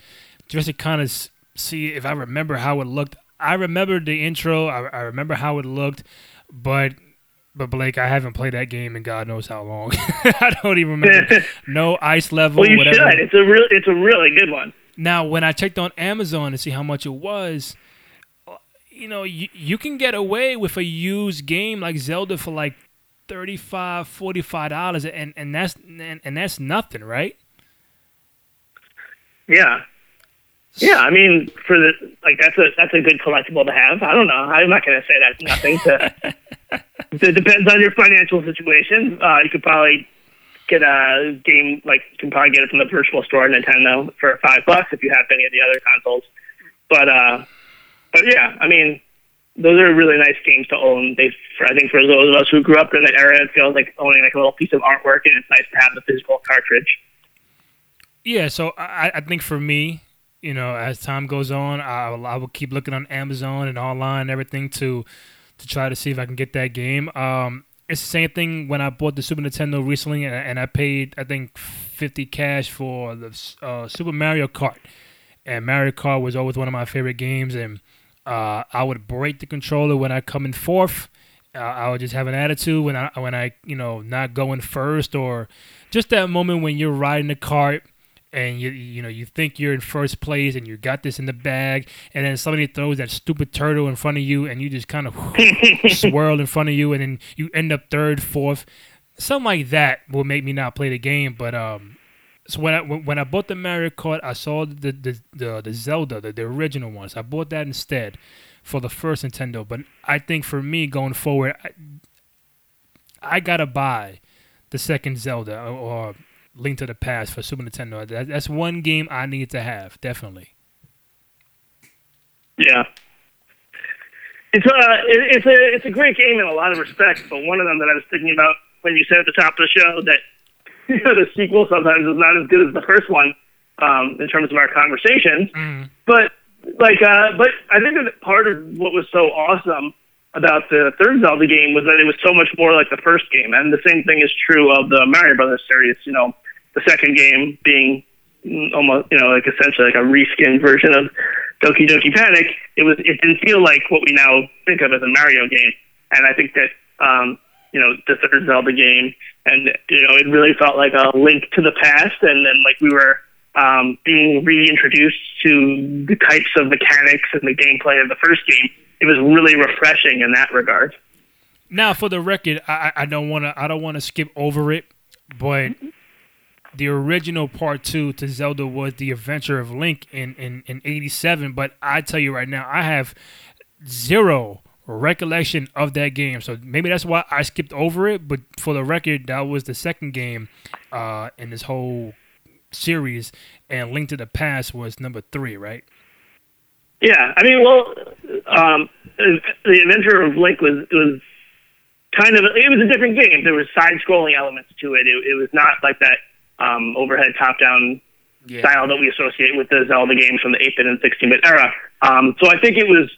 just to kind of see if I remember how it looked. I remember the intro. I, I remember how it looked, but but Blake, I haven't played that game in God knows how long. I don't even remember. no ice level. Well, you whatever. should. It's a real. It's a really good one. Now, when I checked on Amazon to see how much it was, you know, you, you can get away with a used game like Zelda for like 35 45 dollars and and that's and, and that's nothing right yeah yeah i mean for the like that's a that's a good collectible to have i don't know i'm not going to say that's nothing to it depends on your financial situation uh you could probably get a game like you can probably get it from the virtual store nintendo for five bucks if you have any of the other consoles but uh but yeah i mean those are really nice games to own. They, for, I think, for those of us who grew up in that era, it feels like owning like a little piece of artwork, and it's nice to have the physical cartridge. Yeah, so I, I think for me, you know, as time goes on, I I will keep looking on Amazon and online and everything to to try to see if I can get that game. Um, it's the same thing when I bought the Super Nintendo recently, and, and I paid I think fifty cash for the uh, Super Mario Kart, and Mario Kart was always one of my favorite games, and uh, I would break the controller when I come in fourth. Uh, I would just have an attitude when I when I you know not going first or just that moment when you're riding the cart and you you know you think you're in first place and you got this in the bag and then somebody throws that stupid turtle in front of you and you just kind of swirl in front of you and then you end up third fourth something like that will make me not play the game but um so when I when I bought the Mario Kart, I saw the the the, the Zelda, the, the original ones. I bought that instead for the first Nintendo. But I think for me going forward, I, I gotta buy the second Zelda or, or, Link to the Past for Super Nintendo. That, that's one game I need to have definitely. Yeah. It's a uh, it's a it's a great game in a lot of respects, but one of them that I was thinking about when you said at the top of the show that you know, the sequel sometimes is not as good as the first one um, in terms of our conversation. Mm. But like, uh, but I think that part of what was so awesome about the third Zelda game was that it was so much more like the first game, and the same thing is true of the Mario Brothers series. You know, the second game being almost, you know, like essentially like a reskinned version of Doki Doki Panic. It was, it didn't feel like what we now think of as a Mario game, and I think that um, you know, the third Zelda game, and you know, it really felt like a link to the past, and then like we were um, being reintroduced to the types of mechanics and the gameplay of the first game. It was really refreshing in that regard. Now, for the record, I, I don't want to I don't want to skip over it, but the original part two to Zelda was the Adventure of Link in in in '87. But I tell you right now, I have zero recollection of that game. So maybe that's why I skipped over it. But for the record, that was the second game uh, in this whole series, and Link to the Past was number three, right? Yeah, I mean, well, um, the Adventure of Link was was kind of it was a different game. There was side-scrolling elements to it. It, it was not like that um, overhead top-down yeah. style that we associate with the Zelda games from the 8-bit and 16-bit era. Um, so I think it was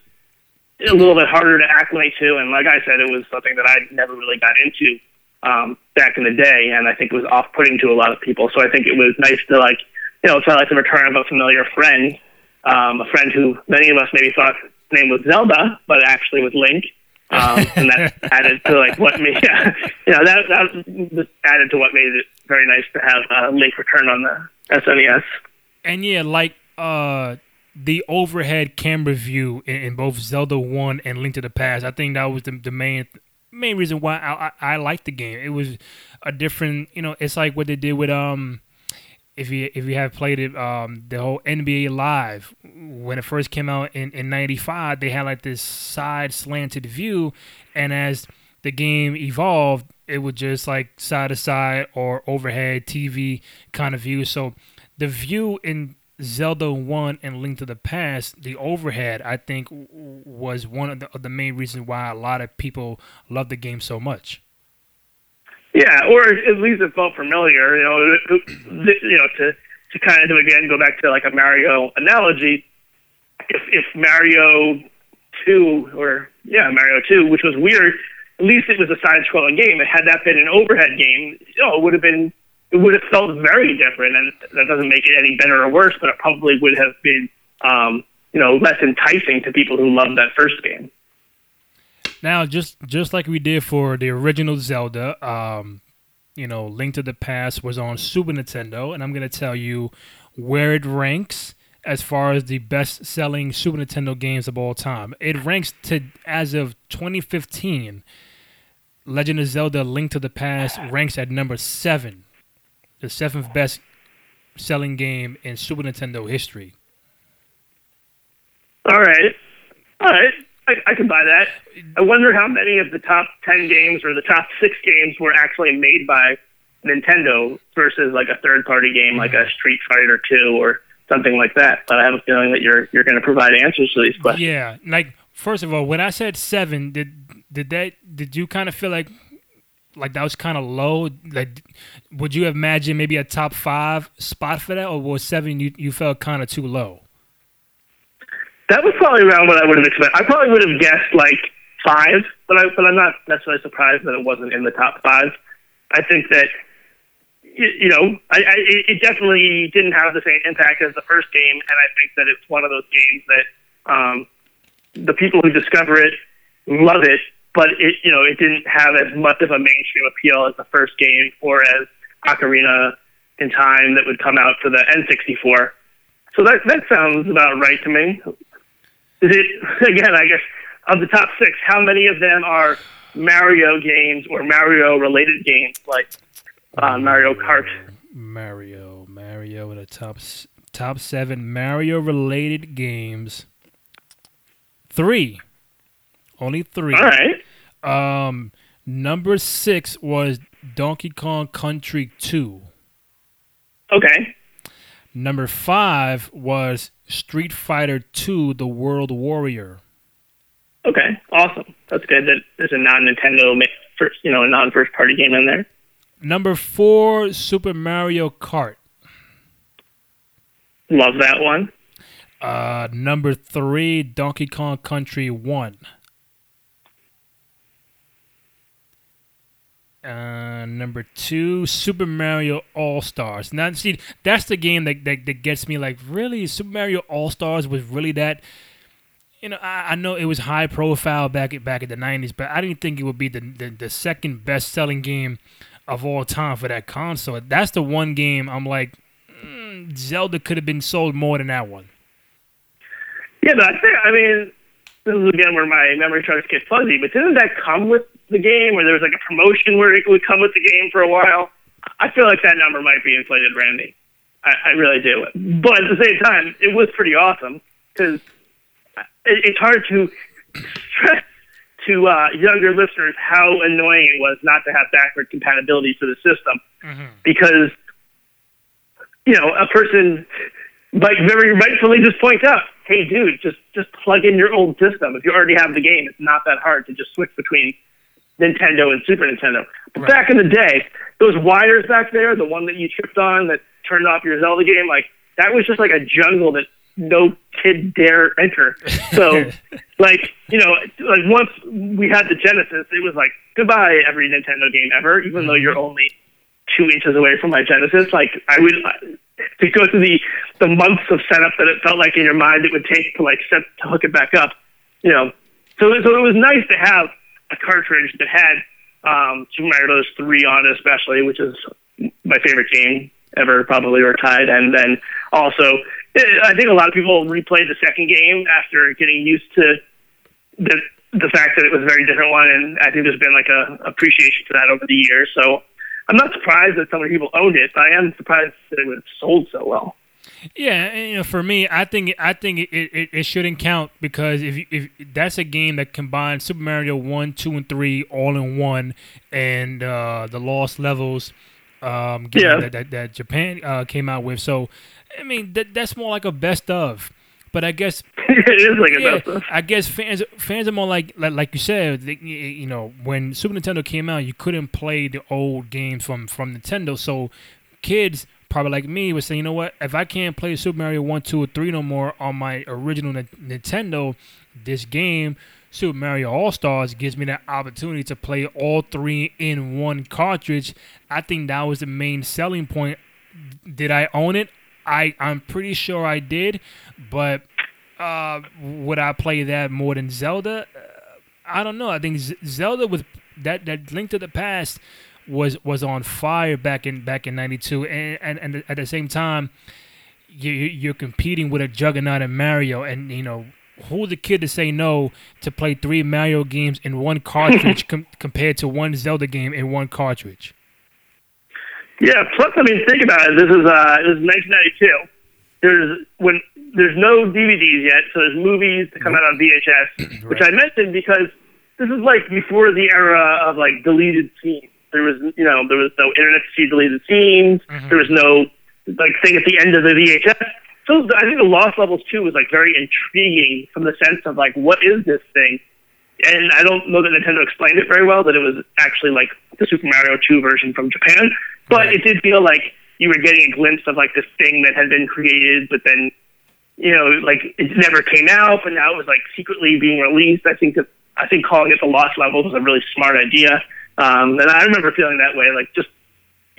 a little bit harder to acclimate to. And like I said, it was something that I never really got into um, back in the day, and I think it was off-putting to a lot of people. So I think it was nice to like, you know, it's like the return of a familiar friend, um, a friend who many of us maybe thought his name was Zelda, but actually was Link. um, and that added to like what made yeah, you know that that added to what made it very nice to have uh, Link return on the SNES. And yeah, like uh the overhead camera view in, in, both Zelda One and Link to the Past. I think that was the, the main main reason why I, I, I liked the game. It was a different, you know, it's like what they did with um, if you if you have played it, um, the whole NBA Live when it first came out in in '95, they had like this side slanted view, and as the game evolved, it was just like side to side or overhead TV kind of view. So the view in Zelda One and Link to the Past, the overhead, I think, was one of the, of the main reasons why a lot of people love the game so much. Yeah, or at least it felt familiar. You know, you know to to kind of again go back to like a Mario analogy. If if Mario two or yeah Mario two, which was weird, at least it was a side-scrolling game. And had that been an overhead game, you know, it would have been it would have felt very different. And that doesn't make it any better or worse, but it probably would have been um, you know less enticing to people who loved that first game. Now, just just like we did for the original Zelda, um, you know, Link to the Past was on Super Nintendo, and I'm gonna tell you where it ranks as far as the best-selling Super Nintendo games of all time. It ranks to as of 2015. Legend of Zelda: Link to the Past ranks at number seven, the seventh best-selling game in Super Nintendo history. All right, all right. I, I can buy that. I wonder how many of the top 10 games or the top six games were actually made by Nintendo versus like a third party game like a mm-hmm. Street Fighter 2 or something like that. But I have a feeling that you're you're going to provide answers to these questions. Yeah, like first of all, when I said seven, did did that did you kind of feel like like that was kind of low? Like, would you imagine maybe a top five spot for that, or was seven you you felt kind of too low? That was probably around what I would have expected. I probably would have guessed like five, but I but I'm not necessarily surprised that it wasn't in the top five. I think that you know, I, I it definitely didn't have the same impact as the first game, and I think that it's one of those games that um, the people who discover it love it, but it you know it didn't have as much of a mainstream appeal as the first game or as Ocarina in Time that would come out for the N64. So that that sounds about right to me. Is it again? I guess of the top six, how many of them are Mario games or Mario related games like uh, Mario Kart? Mario, Mario in the top top seven Mario related games. Three, only three. All right. Um, number six was Donkey Kong Country Two. Okay. Number five was Street Fighter Two: The World Warrior. Okay. Awesome. That's good. That there's a non Nintendo first, you know, a non first party game in there. Number four, Super Mario Kart. Love that one. Uh, number three, Donkey Kong Country One. Uh, number two, Super Mario All Stars. Now, see, that's the game that, that, that gets me. Like, really, Super Mario All Stars was really that. You know, I, I know it was high profile back at back in the '90s, but I didn't think it would be the the, the second best selling game of all time for that console. That's the one game I'm like, mm, Zelda could have been sold more than that one. Yeah, but I think I mean this is again where my memory starts to get fuzzy. But didn't that come with the game, or there was like a promotion where it would come with the game for a while? I feel like that number might be inflated, Randy. I, I really do. But at the same time, it was pretty awesome because it, it's hard to stress to uh, younger listeners how annoying it was not to have backward compatibility for the system Mm-hmm. because you know a person like very rightfully just points out, hey dude, just just plug in your old system. If you already have the game, it's not that hard to just switch between Nintendo and Super Nintendo. But Right. back in the day, those wires back there, the one that you tripped on that turned off your Zelda game, like that was just like a jungle that no kid dare enter. So like, you know, like once we had the Genesis, it was like goodbye every Nintendo game ever, even though you're mm-hmm. only two inches away from my Genesis. Like I would to go through the the months of setup that it felt like in your mind it would take to like set to hook it back up. You know, so so it was nice to have a cartridge that had um, Super Mario Bros. three on it, especially, which is my favorite game ever, probably or tied. And then also, eh, I think a lot of people replayed the second game after getting used to the the fact that it was a very different one, and I think there's been like a appreciation for that over the years. So I'm not surprised that so many people owned it, but I am surprised that it sold so well. Yeah, and, you know, for me, I think I think it, it, it shouldn't count because if if that's a game that combines Super Mario one, two, and three all in one, and uh, the Lost Levels um, game Yeah. that, that that Japan uh, came out with, so I mean, that, that's more like a best of. But I guess it is like a yeah, best of. I guess fans fans are more like like, like you said. They, you know, when Super Nintendo came out, you couldn't play the old games from from Nintendo. So kids probably like me would say, you know what? If I can't play Super Mario One, Two, or Three no more on my original Ni- Nintendo, this game. Super Mario All Stars gives me that opportunity to play all three in one cartridge. I think that was the main selling point. Did I own it? I I'm pretty sure I did, but uh, would I play that more than Zelda? Uh, I don't know. I think Z- Zelda was that that Link to the Past was was on fire back in back in '92, and, and and at the same time, you you're competing with a juggernaut in Mario, and you know who's the kid to say no to play three Mario games in one cartridge com- compared to one Zelda game in one cartridge? Yeah. Plus, I mean, think about it. This is uh, this is 1992. There's when there's no DVDs yet, so there's movies that come out on VHS, which I mentioned because this is like before the era of like deleted scenes. There was, you know, there was no internet to see deleted scenes. Mm-hmm. There was no like thing at the end of the VHS. So I think the Lost Levels too was like very intriguing from the sense of like what is this thing? And I don't know that Nintendo explained it very well that it was actually like the Super Mario 2 version from Japan, but Right. it did feel like you were getting a glimpse of like this thing that had been created, but then you know, like it never came out, but now it was like secretly being released. I think that I think calling it the Lost Levels was a really smart idea. Um, and I remember feeling that way, like just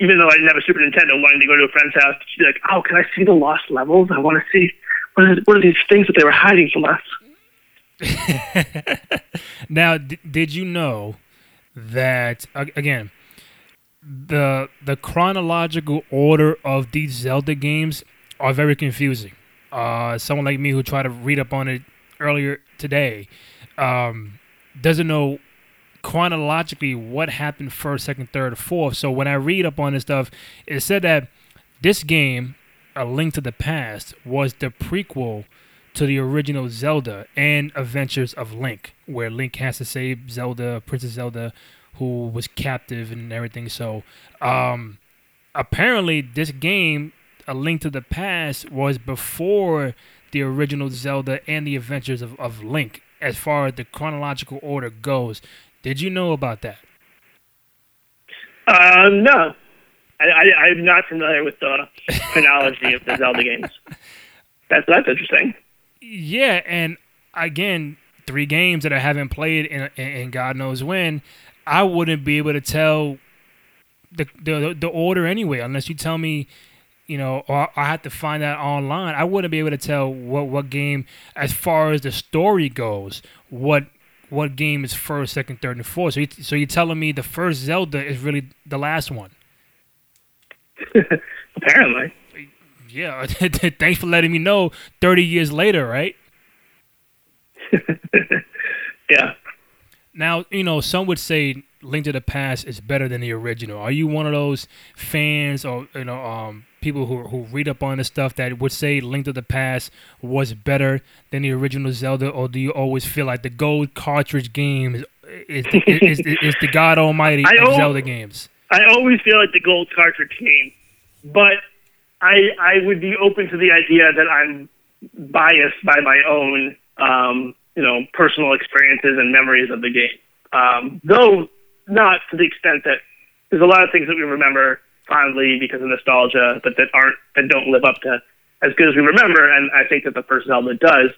even though I didn't have a Super Nintendo, wanting to go to a friend's house to be like, oh, can I see the Lost Levels? I want to see what are, what are these things that they were hiding from us. Now, d- did you know that again the the chronological order of these Zelda games are very confusing. Uh, someone like me who tried to read up on it earlier today um, doesn't know chronologically what happened first, second, third, fourth. So when I read up on this stuff, it said that this game, A Link to the Past, was the prequel to the original Zelda and Adventures of Link, where Link has to save Zelda, Princess Zelda, who was captive and everything. So, um, apparently, this game, A Link to the Past, was before the original Zelda and the Adventures of, of Link, as far as the chronological order goes. Did you know about that? Uh, no, I, I, I'm not familiar with the chronology of the Zelda games. That's that's interesting. Yeah, and again, three games that I haven't played in, in, in God knows when, I wouldn't be able to tell the, the the order anyway, unless you tell me, you know, or I have to find that online. I wouldn't be able to tell what what game, as far as the story goes, what what game is first, second, third, and fourth. So you, so you're telling me the first Zelda is really the last one? Apparently, Yeah. Thanks for letting me know. Thirty years later, right? yeah. Now, you know, some would say Link to the Past is better than the original. Are you one of those fans or you know, um, people who who read up on this stuff that would say Link to the Past was better than the original Zelda, or do you always feel like the gold cartridge game is is, is, is, is the God Almighty I of al- Zelda games? I always feel like the gold cartridge game, but I I would be open to the idea that I'm biased by my own um, you know personal experiences and memories of the game. Um, though not to the extent that there's a lot of things that we remember fondly because of nostalgia, but that aren't that don't live up to as good as we remember. And I think that the first Zelda does.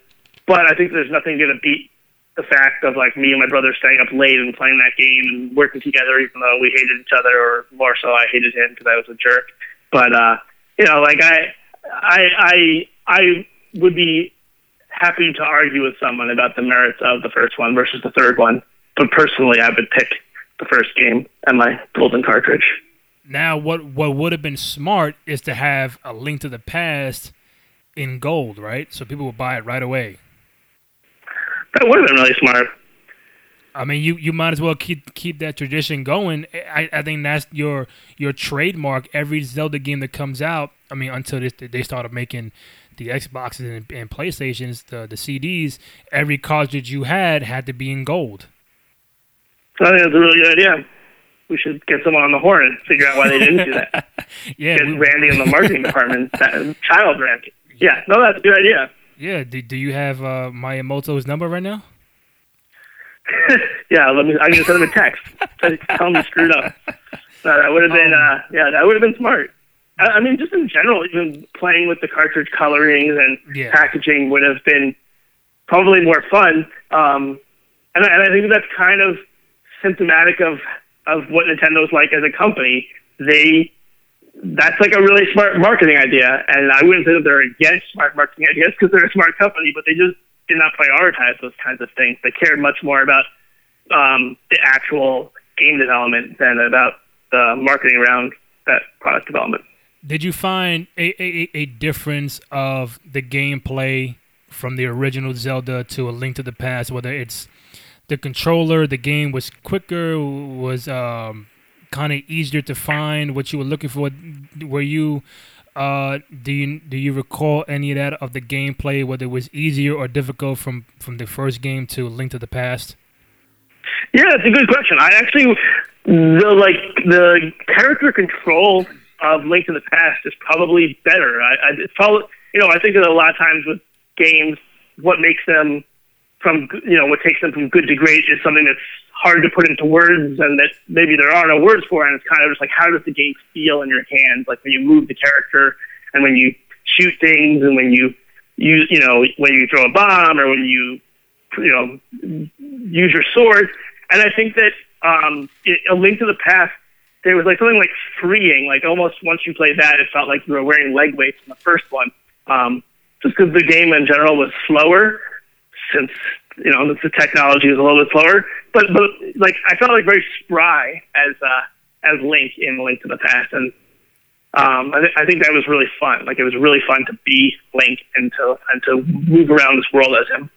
But I think there's nothing going to beat the fact of like me and my brother staying up late and playing that game and working together, even though we hated each other, or more so, I hated him because I was a jerk. But uh, you know, like I, I, I, I would be happy to argue with someone about the merits of the first one versus the third one. But personally, I would pick the first game and my golden cartridge. Now, what what would have been smart is to have a Link to the Past in gold, right? So people would buy it right away. That would have been really smart. I mean, you, you might as well keep keep that tradition going. I, I think that's your your trademark. Every Zelda game that comes out, I mean, until this, they started making the Xboxes and, and PlayStations, the the CDs, every cartridge you had had to be in gold. I think that's a really good idea. We should get someone on the horn and figure out why they didn't do that. yeah, get we- Randy in the marketing department, that, child Randy. Yeah, no, that's a good idea. yeah. Do, do you have uh, Miyamoto's number right now? yeah, let me. I'm gonna send him a text. Tell him he screwed up. No, that would have been. Uh, yeah, that would have been smart. I, I mean, just in general, even playing with the cartridge colorings and Yeah. packaging would have been probably more fun. Um, and, and I think that's kind of symptomatic of of what Nintendo's like as a company. They that's like a really smart marketing idea, and I wouldn't say that they're against smart marketing ideas because they're a smart company, but they just did not prioritize those kinds of things. They cared much more about um, the actual game development than about the marketing around that product development. Did you find a, a, a difference of the gameplay from the original Zelda to A Link to the Past? Whether it's the controller, the game was quicker, was um, kind of easier to find what you were looking for. Were you uh, do you do you recall any of that of the gameplay, whether it was easier or difficult from from the first game to Link to the Past? Yeah, it's a good question. I actually the like the character control of Link to the Past is probably better. I, I probably you know I think that a lot of times with games, what makes them from you know what takes them from good to great is something that's hard to put into words and that maybe there are no words for, and it's kind of just like how does the game feel in your hands, like when you move the character and when you shoot things and when you use you know when you throw a bomb or when you you know use your sword. And I think that um, it, a link to the past, there was like something like freeing. Like almost once you played that, it felt like you were wearing leg weights in the first one. Um, just because the game in general was slower, since you know the technology was a little bit slower. But but like I felt like very spry as uh, as Link in Link to the Past, and um, I, th- I think that was really fun. Like it was really fun to be Link and to and to move around this world as him.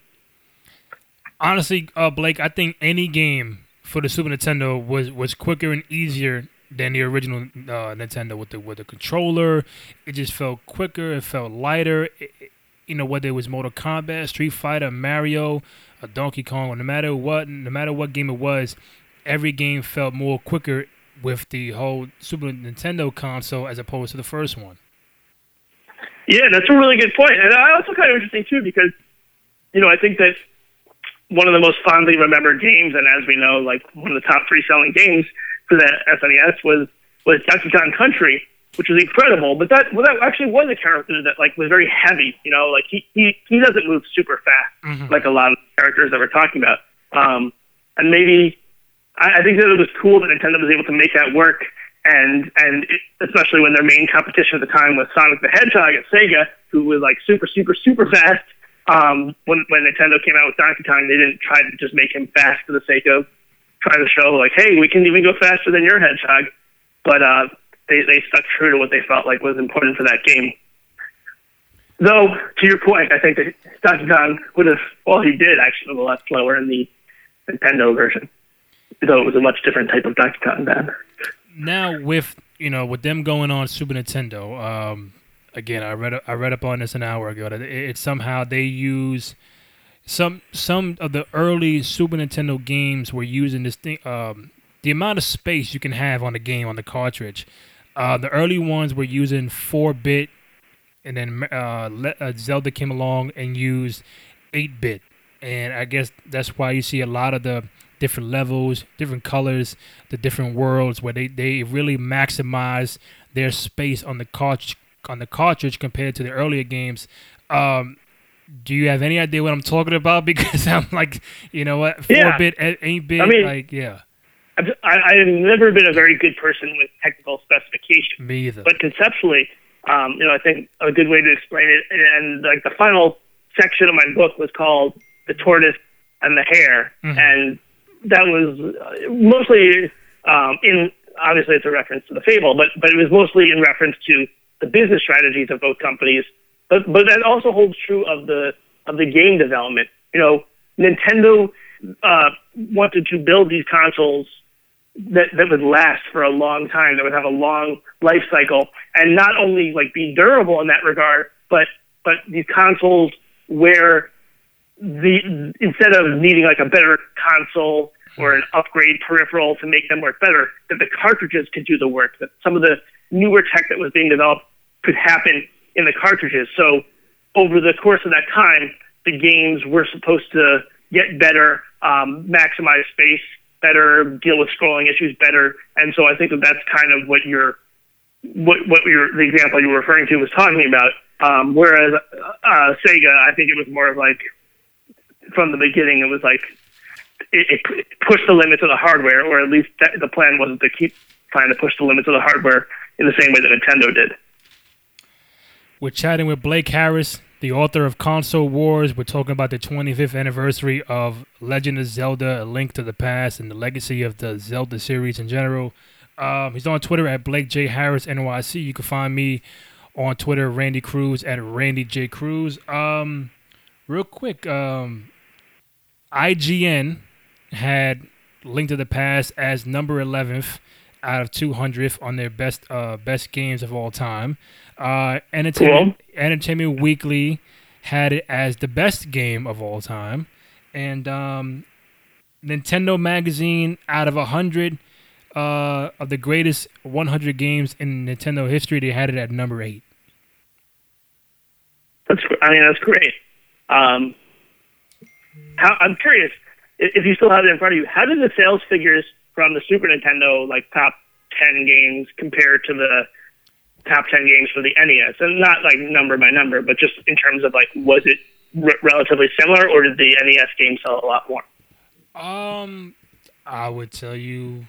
honestly, uh, Blake, I think any game for the Super Nintendo was was quicker and easier than the original uh, Nintendo with the with the controller. It just felt quicker. It felt lighter. It, you know, whether it was Mortal Kombat, Street Fighter, Mario, or Donkey Kong, or no matter what, no matter what game it was, every game felt more quicker with the whole Super Nintendo console as opposed to the first one. Yeah, that's a really good point, and I also kind of interesting too because you know I think that one of the most fondly remembered games, and as we know, like one of the top three selling games for the SNES was was Donkey Kong Country, which was incredible. But that well, that actually was a character that like was very heavy. You know, like he he he doesn't move super fast like a lot of characters that we're talking about. Um, and maybe I, I think that it was cool that Nintendo was able to make that work, and and it, especially when their main competition at the time was Sonic the Hedgehog at Sega, who was like super super super fast. Um, when when Nintendo came out with Donkey Kong, they didn't try to just make him fast for the sake of trying to show like, hey, we can even go faster than your Hedgehog. But uh, they they stuck true to what they felt like was important for that game. Though, to your point, I think that Donkey Kong would have, well, he did actually a lot slower in the Nintendo version, though it was a much different type of Donkey Kong then. now with you know with them going on Super Nintendo, um, again I read I read up on this an hour ago that it, somehow they use some some of the early Super Nintendo games were using this thing um, the amount of space you can have on the game on the cartridge. Uh, the early ones were using four bit, and then uh, Le- uh, Zelda came along and used eight bit, and I guess that's why you see a lot of the different levels, different colors, the different worlds where they, they really maximize their space on the cartridge on the cartridge compared to the earlier games. Um, do you have any idea what I'm talking about? Because I'm like, you know what, four Yeah. bit, eight bit, I mean- like yeah, I, I've never been a very good person with technical specifications. me either. but conceptually, um, you know, I think a good way to explain it, and like the final section of my book was called "The Tortoise and the Hare," and that was uh, mostly um, in. Obviously, it's a reference to the fable, but but it was mostly in reference to the business strategies of both companies. But but that also holds true of the of the game development. You know, Nintendo uh, wanted to build these consoles that that would last for a long time, that would have a long life cycle, and not only like be durable in that regard, but but these consoles where the instead of needing like a better console or an upgrade peripheral to make them work better, that the cartridges could do the work, that some of the newer tech that was being developed could happen in the cartridges. So over the course of that time, the games were supposed to get better, um, maximize space better, deal with scrolling issues better. And so I think that that's kind of what you're, what, what your, the example you were referring to was talking about. Um, whereas uh, Sega, I think it was more of like, from the beginning, it was like, it, it pushed the limits of the hardware, or at least that, the plan wasn't to keep trying to push the limits of the hardware in the same way that Nintendo did. We're chatting with Blake Harris, the author of Console Wars. We're talking about the 25th anniversary of Legend of Zelda: A Link to the Past and the legacy of the Zelda series in general. Um, he's on Twitter at Blake J Harris NYC. You can find me on Twitter, Randy Cruz at Randy J Cruz. Um, real quick, um, IGN had Link to the Past as number 11th out of 200th on their best uh, best games of all time. Uh, Entertainment. Entertainment Weekly had it as the best game of all time, and um, Nintendo Magazine out of 100 uh, of the greatest 100 games in Nintendo history, they had it at number eight. That's I mean that's great. Um, how, I'm curious if you still have it in front of you. How did the sales figures from the Super Nintendo like top ten games compare to the top 10 games for the NES, and not like number by number, but just in terms of like, was it r- relatively similar, or did the NES game sell a lot more? Um, I would tell you.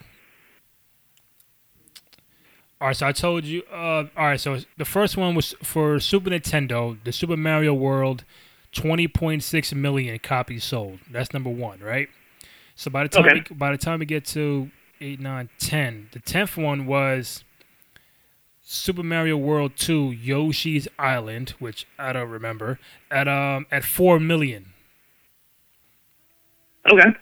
All right, so I told you. Uh, all right, so the first one was for Super Nintendo, the Super Mario World, twenty point six million copies sold. That's number one, right? So by the time okay. we, by the time we get to eight, nine, ten, the tenth one was Super Mario World 2 Yoshi's Island, which I don't remember, at um at 4 million. Okay.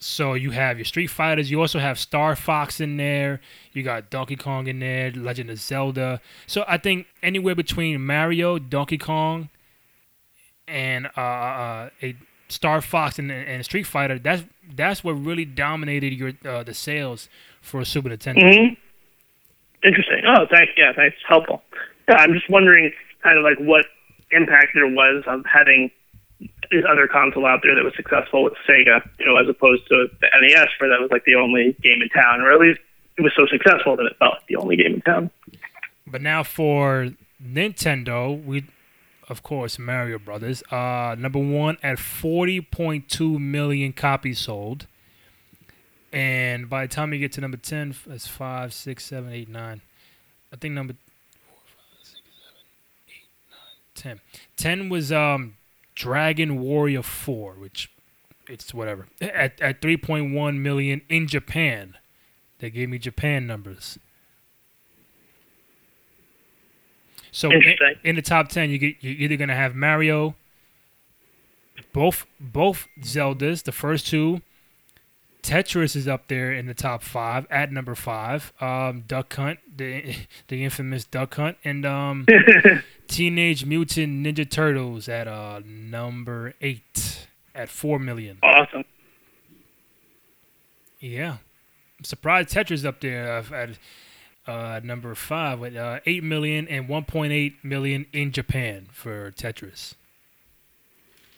So you have your Street Fighters, you also have Star Fox in there, you got Donkey Kong in there, Legend of Zelda. So I think anywhere between Mario, Donkey Kong, and uh, uh, a Star Fox and, and Street Fighter, that's that's what really dominated your uh, the sales for Super Nintendo. Mm-hmm. Interesting. Oh, thanks. Yeah, thanks. Helpful. Yeah, I'm just wondering kind of like what impact there was of having this other console out there that was successful with Sega, you know, as opposed to the NES, where that was like the only game in town, or at least it was so successful that it felt like the only game in town. But now for Nintendo, we, of course, Mario Brothers, uh, number one at 40.2 million copies sold. And by the time you get to number 10, that's 5, 6, 7, 8, 9. I think number 4, 5, 6, 7, 8, 9, 10. 10 was um, Dragon Warrior 4, which it's whatever. At, at 3.1 million in Japan. They gave me Japan numbers. So in, in, the top 10, you get, you're either going to have Mario, both both Zeldas, the first two, Tetris is up there in the top five at number five. Um, Duck Hunt, the the infamous Duck Hunt, and um, Teenage Mutant Ninja Turtles at uh, number eight at four million. Awesome. Yeah, I'm surprised Tetris up there at uh, number five with uh, eight million and 1.8 million in Japan for Tetris.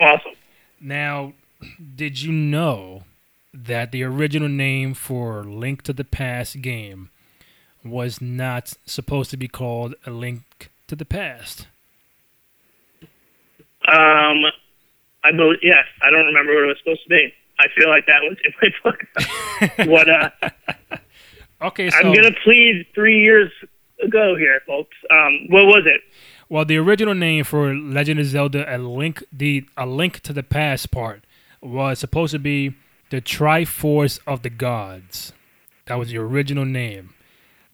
Awesome. Now, did you know? That the original name for Link to the Past game was not supposed to be called A Link to the Past. Um, I believe yes. I don't remember what it was supposed to be. I feel like that was in my book. what? Uh, okay, so I'm gonna plead three years ago here, folks. Um, what was it? Well, the original name for Legend of Zelda: A Link the A Link to the Past part was supposed to be the Triforce of the Gods. That was the original name.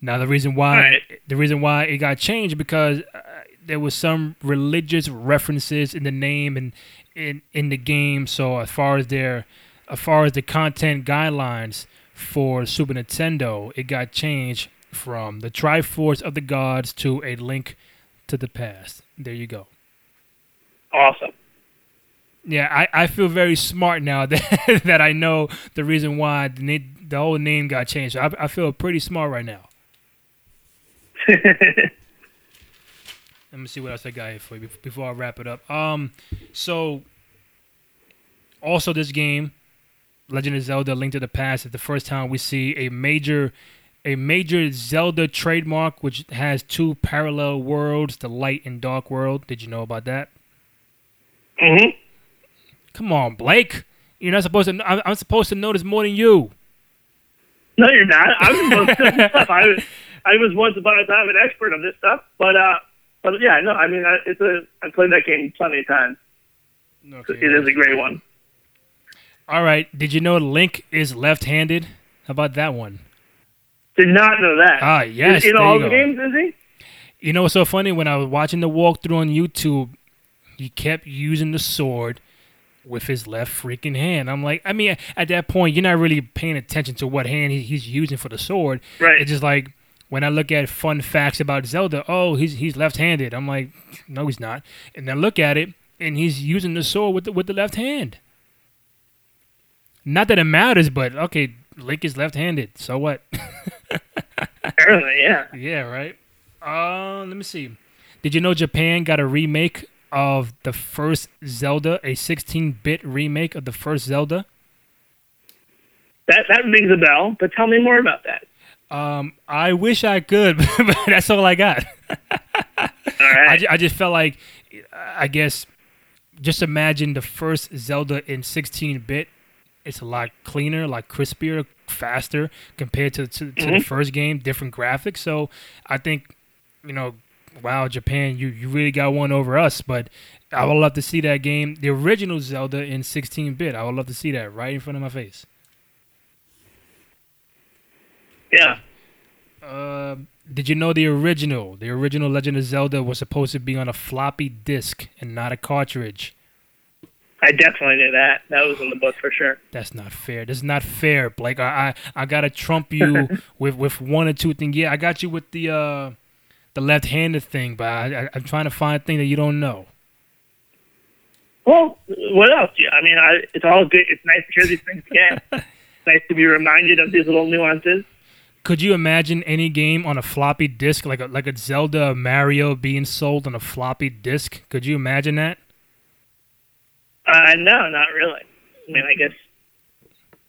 Now the reason why right. the reason why it got changed because uh, there was some religious references in the name and in in the game. So as far as their as far as the content guidelines for Super Nintendo, it got changed from the Triforce of the Gods to a link to the past. There you go. Awesome. Yeah, I, I feel very smart now that that I know the reason why the, na- the whole name got changed. I, I feel pretty smart right now. Let me see what else I got here for you before I wrap it up. Um, so also this game, Legend of Zelda: Link to the Past, is the first time we see a major, a major Zelda trademark, which has two parallel worlds, the light and dark world. Did you know about that? hmm Come on, Blake. You're not supposed to. I'm, I'm supposed to know this more than you. No, you're not. I'm supposed to. I was, I was once upon a time an expert on this stuff, but uh, but yeah, no, I mean, I, it's a. I played that game plenty of times. It is a great one. All right. Did you know Link is left-handed? How about that one? Did not know that. Ah, yes. in there all you the games, is he? You know what's so funny? When I was watching the walkthrough on YouTube, he kept using the sword with his left freaking hand. I'm like, I mean, at that point, you're not really paying attention to what hand he's using for the sword. Right. It's just like when I look at fun facts about Zelda, oh, he's he's left-handed. I'm like, no, he's not. And then look at it, and he's using the sword with the, with the left hand. Not that it matters, but okay, Link is left-handed. So what? Apparently, yeah. Yeah, right. Uh, let me see. Did you know Japan got a remake of the first Zelda, a 16-bit remake of the first Zelda? That that rings a bell. But tell me more about that. Um, I wish I could, but that's all I got. All I, I just felt like, I guess, just imagine the first Zelda in 16-bit. It's a lot cleaner, a lot crispier, faster compared to to, to the first game. Different graphics, so I think, you know, wow, Japan, you you really got one over us. But I would love to see that game, the original Zelda in 16-bit. I would love to see that right in front of my face. yeah. Uh, did you know the original, the original Legend of Zelda was supposed to be on a floppy disk and not a cartridge? I definitely knew that. That was in the book for sure. That's not fair. This is not fair, Blake. I I, I gotta trump you with with one or two things. Yeah, I got you with the uh the left-handed thing, but I, I, I'm trying to find a thing that you don't know. Well, what else? Yeah, I mean, I, it's all good. It's nice to hear these things again. nice to be reminded of these little nuances. Could you imagine any game on a floppy disk, like a like a Zelda Mario being sold on a floppy disk? Could you imagine that? Uh, no, not really. I mean, I guess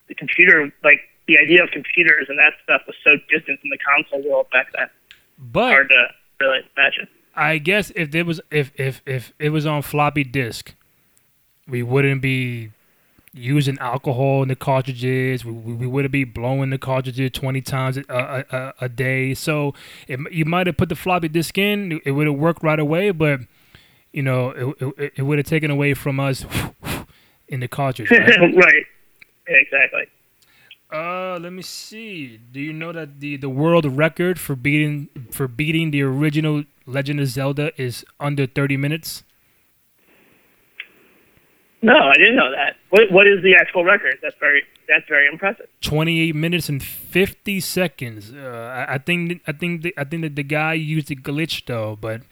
the computer, like the idea of computers and that stuff, was so distant from the console world back then. But Hard to really imagine. I guess if it was if if if it was on floppy disk, we wouldn't be using alcohol in the cartridges. We, we, we wouldn't be blowing the cartridges twenty times a, a, a, a day. So it, you might have put the floppy disk in. It would have worked right away, but you know it it, it would have taken away from us in the cartridge. Right? right. Exactly. Uh, let me see. Do you know that the, the world record for beating for beating the original Legend of Zelda is under thirty minutes? No, I didn't know that. What What is the actual record? That's very That's very impressive. Twenty eight minutes and fifty seconds. Uh, I, I think I think the, I think that the guy used a glitch though, but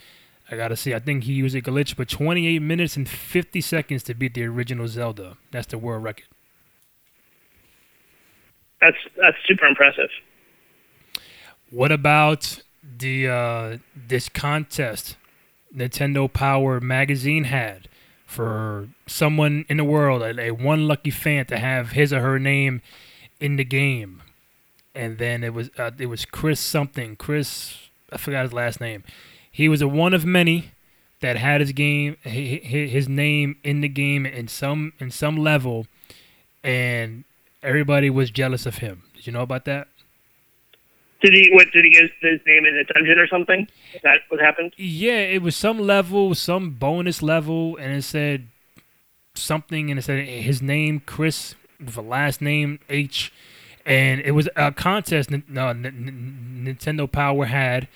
I gotta see. I think he used a glitch, but twenty eight minutes and fifty seconds to beat the original Zelda. That's the world record. That's that's super impressive. What about the uh, this contest Nintendo Power magazine had for someone in the world, a, a one lucky fan to have his or her name in the game, and then it was uh, it was Chris something, Chris I forgot his last name. He was a one of many that had his game hi- hi- his name in the game in some in some level, and everybody was jealous of him. Did you know about that? Did he? What did he get his name in a dungeon or something? Is that what happened? Yeah, it was some level, some bonus level, and it said something, and it said his name Chris with a last name H, and it was a contest. n- No, N- N- Nintendo Power had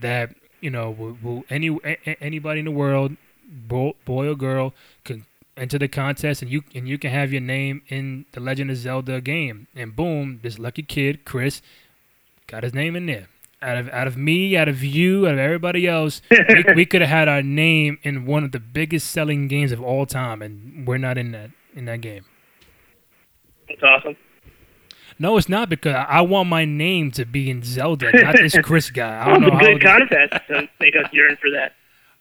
that you know, will, will any anybody in the world, boy, boy or girl, can enter the contest, and you and you can have your name in the Legend of Zelda game, and boom, this lucky kid Chris got his name in there. out of out of me, out of you, out of everybody else, we, we could have had our name in one of the biggest selling games of all time, and we're not in that in that game. That's awesome. No, it's not because I want my name to be in Zelda, not this Chris guy. I don't know good contest make us yearn for that.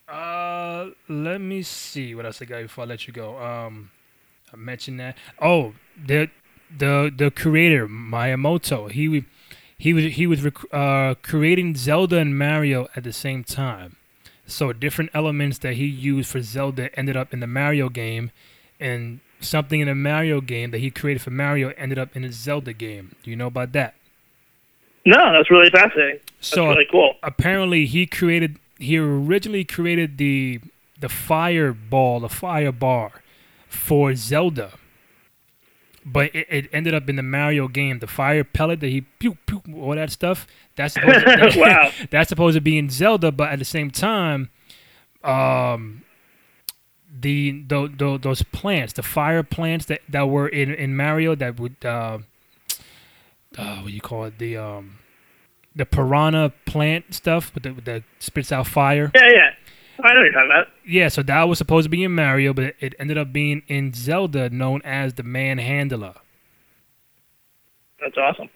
Uh, let me see what else I got before I let you go. Um, I mentioned that. Oh, the the the creator Miyamoto. He he was he was rec- uh creating Zelda and Mario at the same time. So different elements that he used for Zelda ended up in the Mario game, and something in the Mario game that he created for Mario ended up in a Zelda game. Do you know about that? No, that's really fascinating. That's So really cool. apparently he created he originally created the the fireball the fire bar for zelda but it, it ended up in the mario game the fire pellet that he pew pew all that stuff that's supposed to, Wow. that's supposed to be in zelda but at the same time um the, the, the those plants the fire plants that, that were in in mario that would uh, uh what do you call it the um the piranha plant stuff with the, with the spits out fire. Yeah, yeah. I know you're talking about. Yeah, so that was supposed to be in Mario, but it ended up being in Zelda, known as the Manhandla. That's awesome.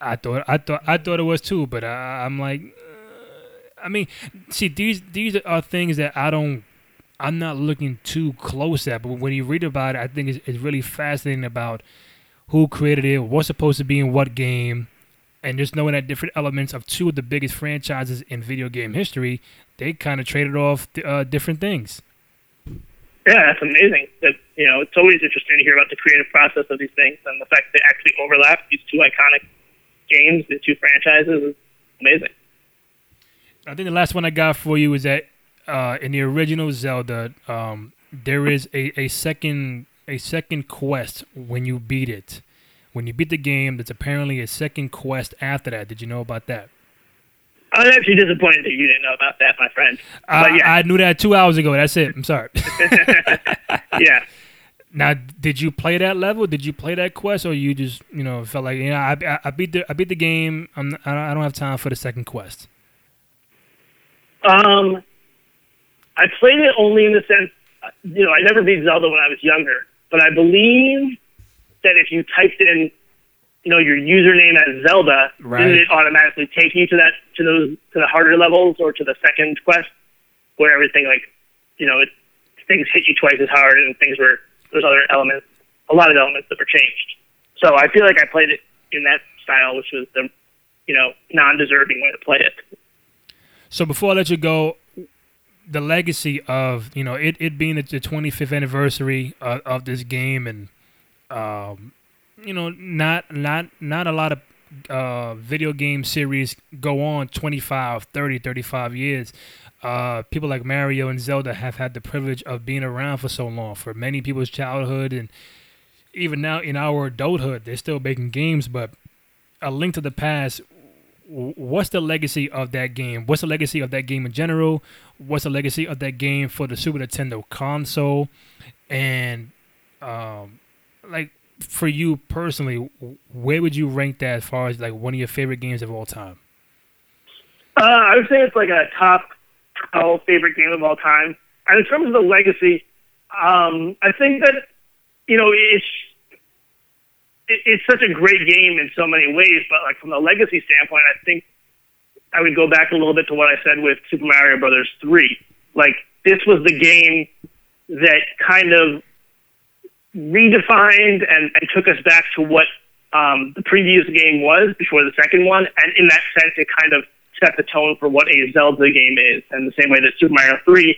I thought, I thought, I thought it was too, but I, I'm like, uh, I mean, see, these these are things that I don't, I'm not looking too close at. But when you read about it, I think it's, it's really fascinating about who created it, what's supposed to be in what game, and just knowing that different elements of two of the biggest franchises in video game history, they kind of traded off uh, different things. Yeah, that's amazing. That you know, it's always interesting to hear about the creative process of these things and the fact that they actually overlap these two iconic games, these two franchises is amazing. I think the last one I got for you is that uh, in the original Zelda, um, there is a, a second a second quest when you beat it. When you beat the game, there's apparently a second quest after that. Did you know about that? I'm actually disappointed that you didn't know about that, my friend. I, yeah, I knew that two hours ago. That's it. I'm sorry. yeah. now, did you play that level? Did you play that quest, or you just you know felt like you know I, I, I beat the I beat the game. I'm I don't- I don't have time for the second quest. Um, I played it only in the sense, you know, I never beat Zelda when I was younger, but I believe that if you typed in, you know, your username as Zelda, Right. didn't it automatically take you to that to those to the harder levels or to the second quest where everything like, you know, it, things hit you twice as hard and things were there's other elements, a lot of elements that were changed. So I feel like I played it in that style, which was the, you know, non-deserving way to play it. So before I let you go, the legacy of you know it, it being the 25th anniversary of, of this game and um, you know not not not a lot of uh, video game series go on 25 30 35 years uh, people like mario and zelda have had the privilege of being around for so long for many people's childhood and even now in our adulthood they're still making games but a link to the past what's the legacy of that game? What's the legacy of that game in general? What's the legacy of that game for the Super Nintendo console? And um, like for you personally, where would you rank that as far as like one of your favorite games of all time? Uh, I would say it's like a top 12 favorite game of all time. And in terms of the legacy, um, I think that, you know, it's, it, it's such a great game in so many ways, but like from the legacy standpoint, I think I would go back a little bit to what I said with Super Mario Brothers 3. Like, this was the game that kind of redefined and, and took us back to what um, the previous game was before the second one. And in that sense, it kind of set the tone for what a Zelda game is. And the same way that Super Mario 3,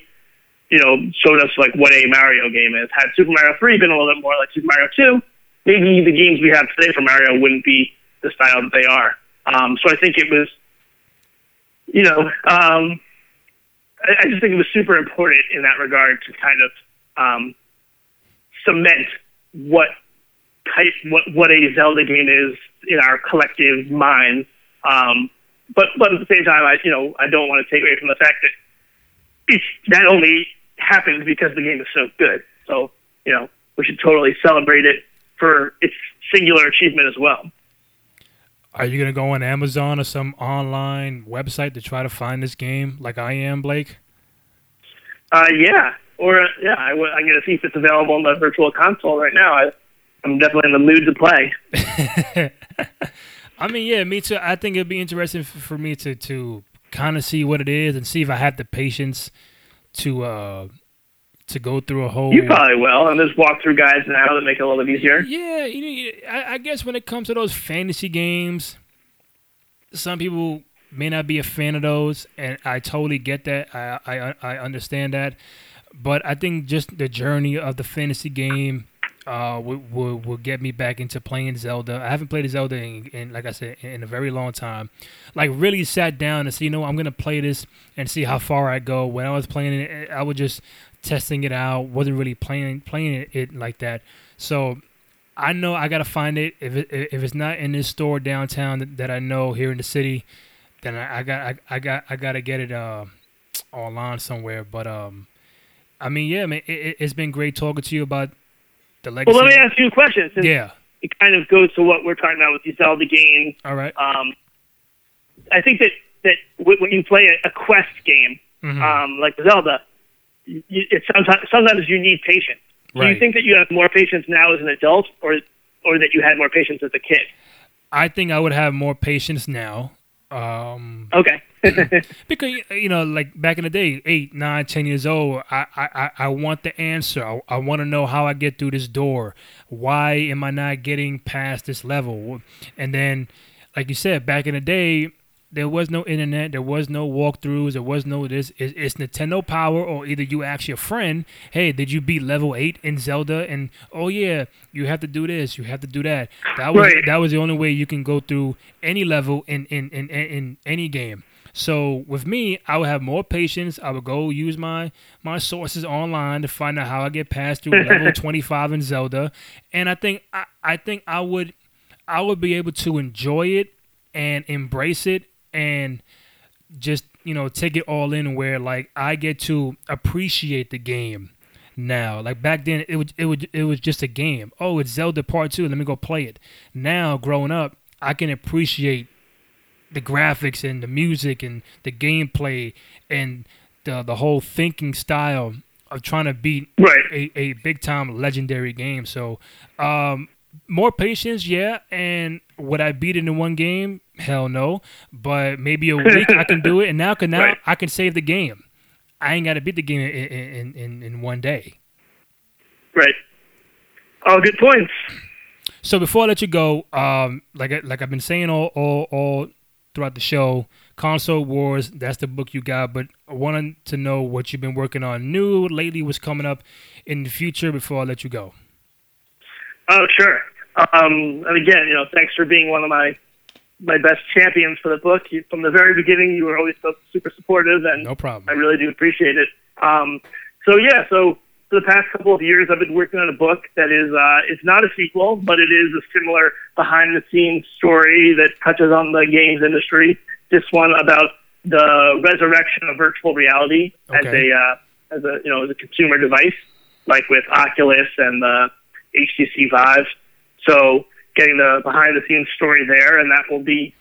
you know, showed us like what a Mario game is. Had Super Mario 3 been a little bit more like Super Mario 2, maybe the games we have today for Mario wouldn't be the style that they are. Um, so I think it was, you know, um, I, I just think it was super important in that regard to kind of um, cement what type what what a Zelda game is in our collective minds. Um, but but at the same time, I you know I don't want to take away from the fact that it's that only happens because the game is so good. So you know we should totally celebrate it for its singular achievement as well. Are you gonna go on Amazon or some online website to try to find this game, like I am, Blake? Uh, yeah, or uh, yeah, I w- I'm gonna see if it's available on the virtual console right now. I, I'm definitely in the mood to play. I mean, yeah, me too. I think it'd be interesting f- for me to to kind of see what it is and see if I have the patience to uh to go through a whole. You probably will, and there's walkthrough guides now that make it a little bit easier. Yeah, you know, I, I guess when it comes to those fantasy games, some people may not be a fan of those, and I totally get that. I I, I understand that, but I think just the journey of the fantasy game uh, will, will, will get me back into playing Zelda. I haven't played Zelda in, in, like I said, in a very long time. Like really sat down and see, you know, I'm gonna play this and see how far I go. When I was playing it, I was just testing it out. wasn't really playing playing it, it like that. So I know I gotta find it. If it, if it's not in this store downtown that, that I know here in the city, then I, I got I, I got I gotta get it uh, online somewhere. But um, I mean, yeah, man, it, it's been great talking to you about the legacy. Well, let me ask you a question. Since Yeah. It kind of goes to what we're talking about with these Zelda games. All right. Um, I think that that when you play a, a quest game, Mhm. um, like Zelda, you, it's sometimes sometimes you need patience. Do you think that you have more patience now as an adult, or or that you had more patience as a kid? I think I would have more patience now. Um, Okay. because you know, like back in the day, eight, nine, ten years old, I I, I- want the answer. I, I want to know how I get through this door. Why am I not getting past this level? And then, like you said, back in the day, there was no internet, there was no walkthroughs, there was no this. It's, it's Nintendo Power, or either you ask your friend, "Hey, did you beat level eight in Zelda?" And oh yeah, you have to do this, you have to do that. That was Right. that was the only way you can go through any level in in in, in, in any game. So with me, I would have more patience. I would go use my my sources online to find out how I get past through level 25 in Zelda, and I think I, I think I would I would be able to enjoy it and embrace it and just you know take it all in where like I get to appreciate the game now. Like back then, it was it was it was just a game. Oh, it's Zelda Part Two. Let me go play it. Now, growing up, I can appreciate the graphics and the music and the gameplay and the the whole thinking style of trying to beat Right. a, a big time legendary game. So, um, more patience, yeah. And would I beat it in one game? Hell no. But maybe a week I can do it, and now can now Right. I can save the game. I ain't got to beat the game in, in, in, in one day. Right. All good points. So before I let you go, um, like I, like I've been saying all, all all throughout the show, Console Wars. That's the book you got. But I wanted to know what you've been working on new lately. What's coming up in the future before I let you go. Oh, sure. Um, and again, you know, thanks for being one of my my best champions for the book. You, from the very beginning, you were always so super supportive, and No problem. I really do appreciate it. Um, so yeah, so for the past couple of years, I've been working on a book that is uh, it's not a sequel, but it is a similar behind the scenes story that touches on the games industry. This one about the resurrection of virtual reality as a uh, as a you know as a consumer device, like with Oculus and the HTC Vive. So getting the behind the scenes story there, and that will be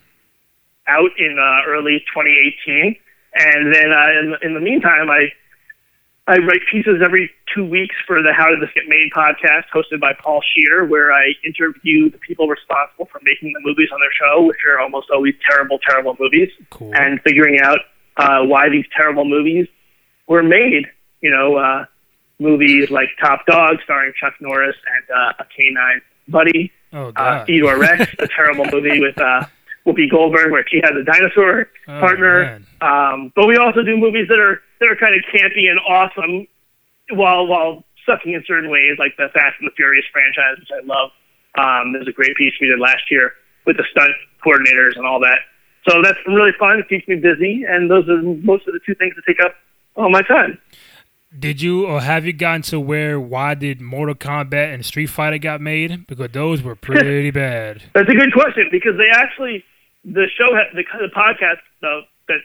out in uh, early 2018. And then uh, in, in the meantime, I I write pieces every two weeks for the How Did This Get Made podcast, hosted by Paul Scheer, where I interview the people responsible for making the movies on their show, which are almost always terrible, terrible movies, Cool. and figuring out uh, why these terrible movies were made. You know, uh, movies like Top Dog, starring Chuck Norris and uh, a canine buddy, oh uh, God. Theodore Rex, a terrible movie with uh, Whoopi Goldberg where she has a dinosaur Oh, partner. Um, but we also do movies that are that are kind of campy and awesome, while while sucking in certain ways, like the Fast and the Furious franchise, which I love. Um, there's a great piece we did last year with the stunt coordinators and all that. So that's really fun. It keeps me busy, and those are most of the two things that take up all my time. Did you or have you gotten to where why did Mortal Kombat and Street Fighter got made? Because those were pretty bad. That's a good question because they actually the show the the podcast the that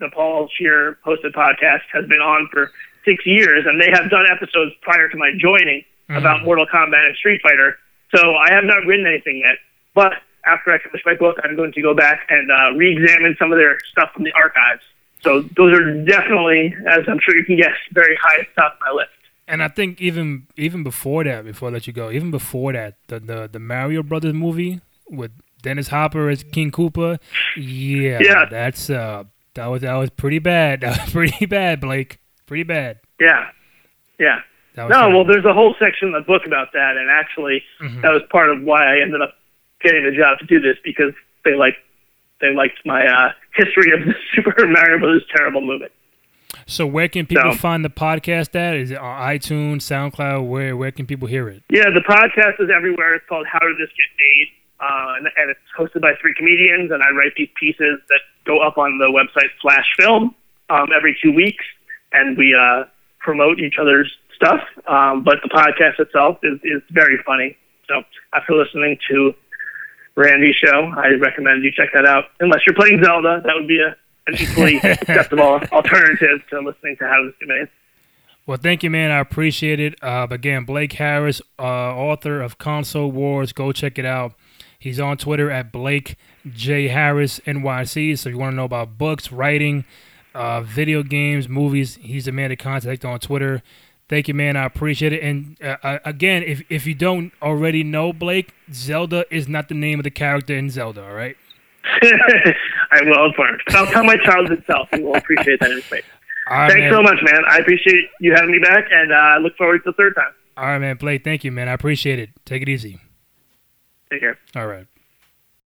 the Paul Scheer hosted podcast has been on for six years, and they have done episodes prior to my joining about Mortal Kombat and Street Fighter. So I have not written anything yet, but after I finish my book, I'm going to go back and uh, re-examine some of their stuff from the archives. So those are definitely, as I'm sure you can guess, very high top of my list. And I think even even before that, before I let you go, even before that, the the, the Mario Brothers movie with Dennis Hopper as King Koopa, yeah, Yeah. that's uh that was that was pretty bad. That was pretty bad, Blake. Pretty bad. Yeah, yeah. No, well, there's a whole section in the book about that, and actually, Mhm. that was part of why I ended up getting the job to do this because they like they liked my uh, history of the Super Mario Bros. terrible movie. So where can people So- find the podcast at? Is it on iTunes, SoundCloud? Where where can people hear it? Yeah, the podcast is everywhere. It's called How Did This Get Made? Uh, and, and it's hosted by three comedians, and I write these pieces that go up on the website Flash Film um, every two weeks, and we uh, promote each other's stuff. Um, but the podcast itself is, is very funny. So after listening to Randy's show, I recommend you check that out. Unless you're playing Zelda, that would be a, an equally acceptable alternative to listening to How This Made. Well, thank you, man. I appreciate it. Uh, again, Blake Harris, uh, author of Console Wars. Go check it out. He's on Twitter at Blake J Harris NYC. So if you want to know about books, writing, uh, video games, movies, he's the man to contact on Twitter. Thank you, man. I appreciate it. And uh, uh, again, if if you don't already know Blake, Zelda is not the name of the character in Zelda. All right. I'm well informed. I'll tell my child itself, and we'll appreciate that information. All right, Thanks man. so much, man. I appreciate you having me back, and uh, I look forward to the third time. All right, man. Blake, thank you, man. I appreciate it. Take it easy. Take care. All right.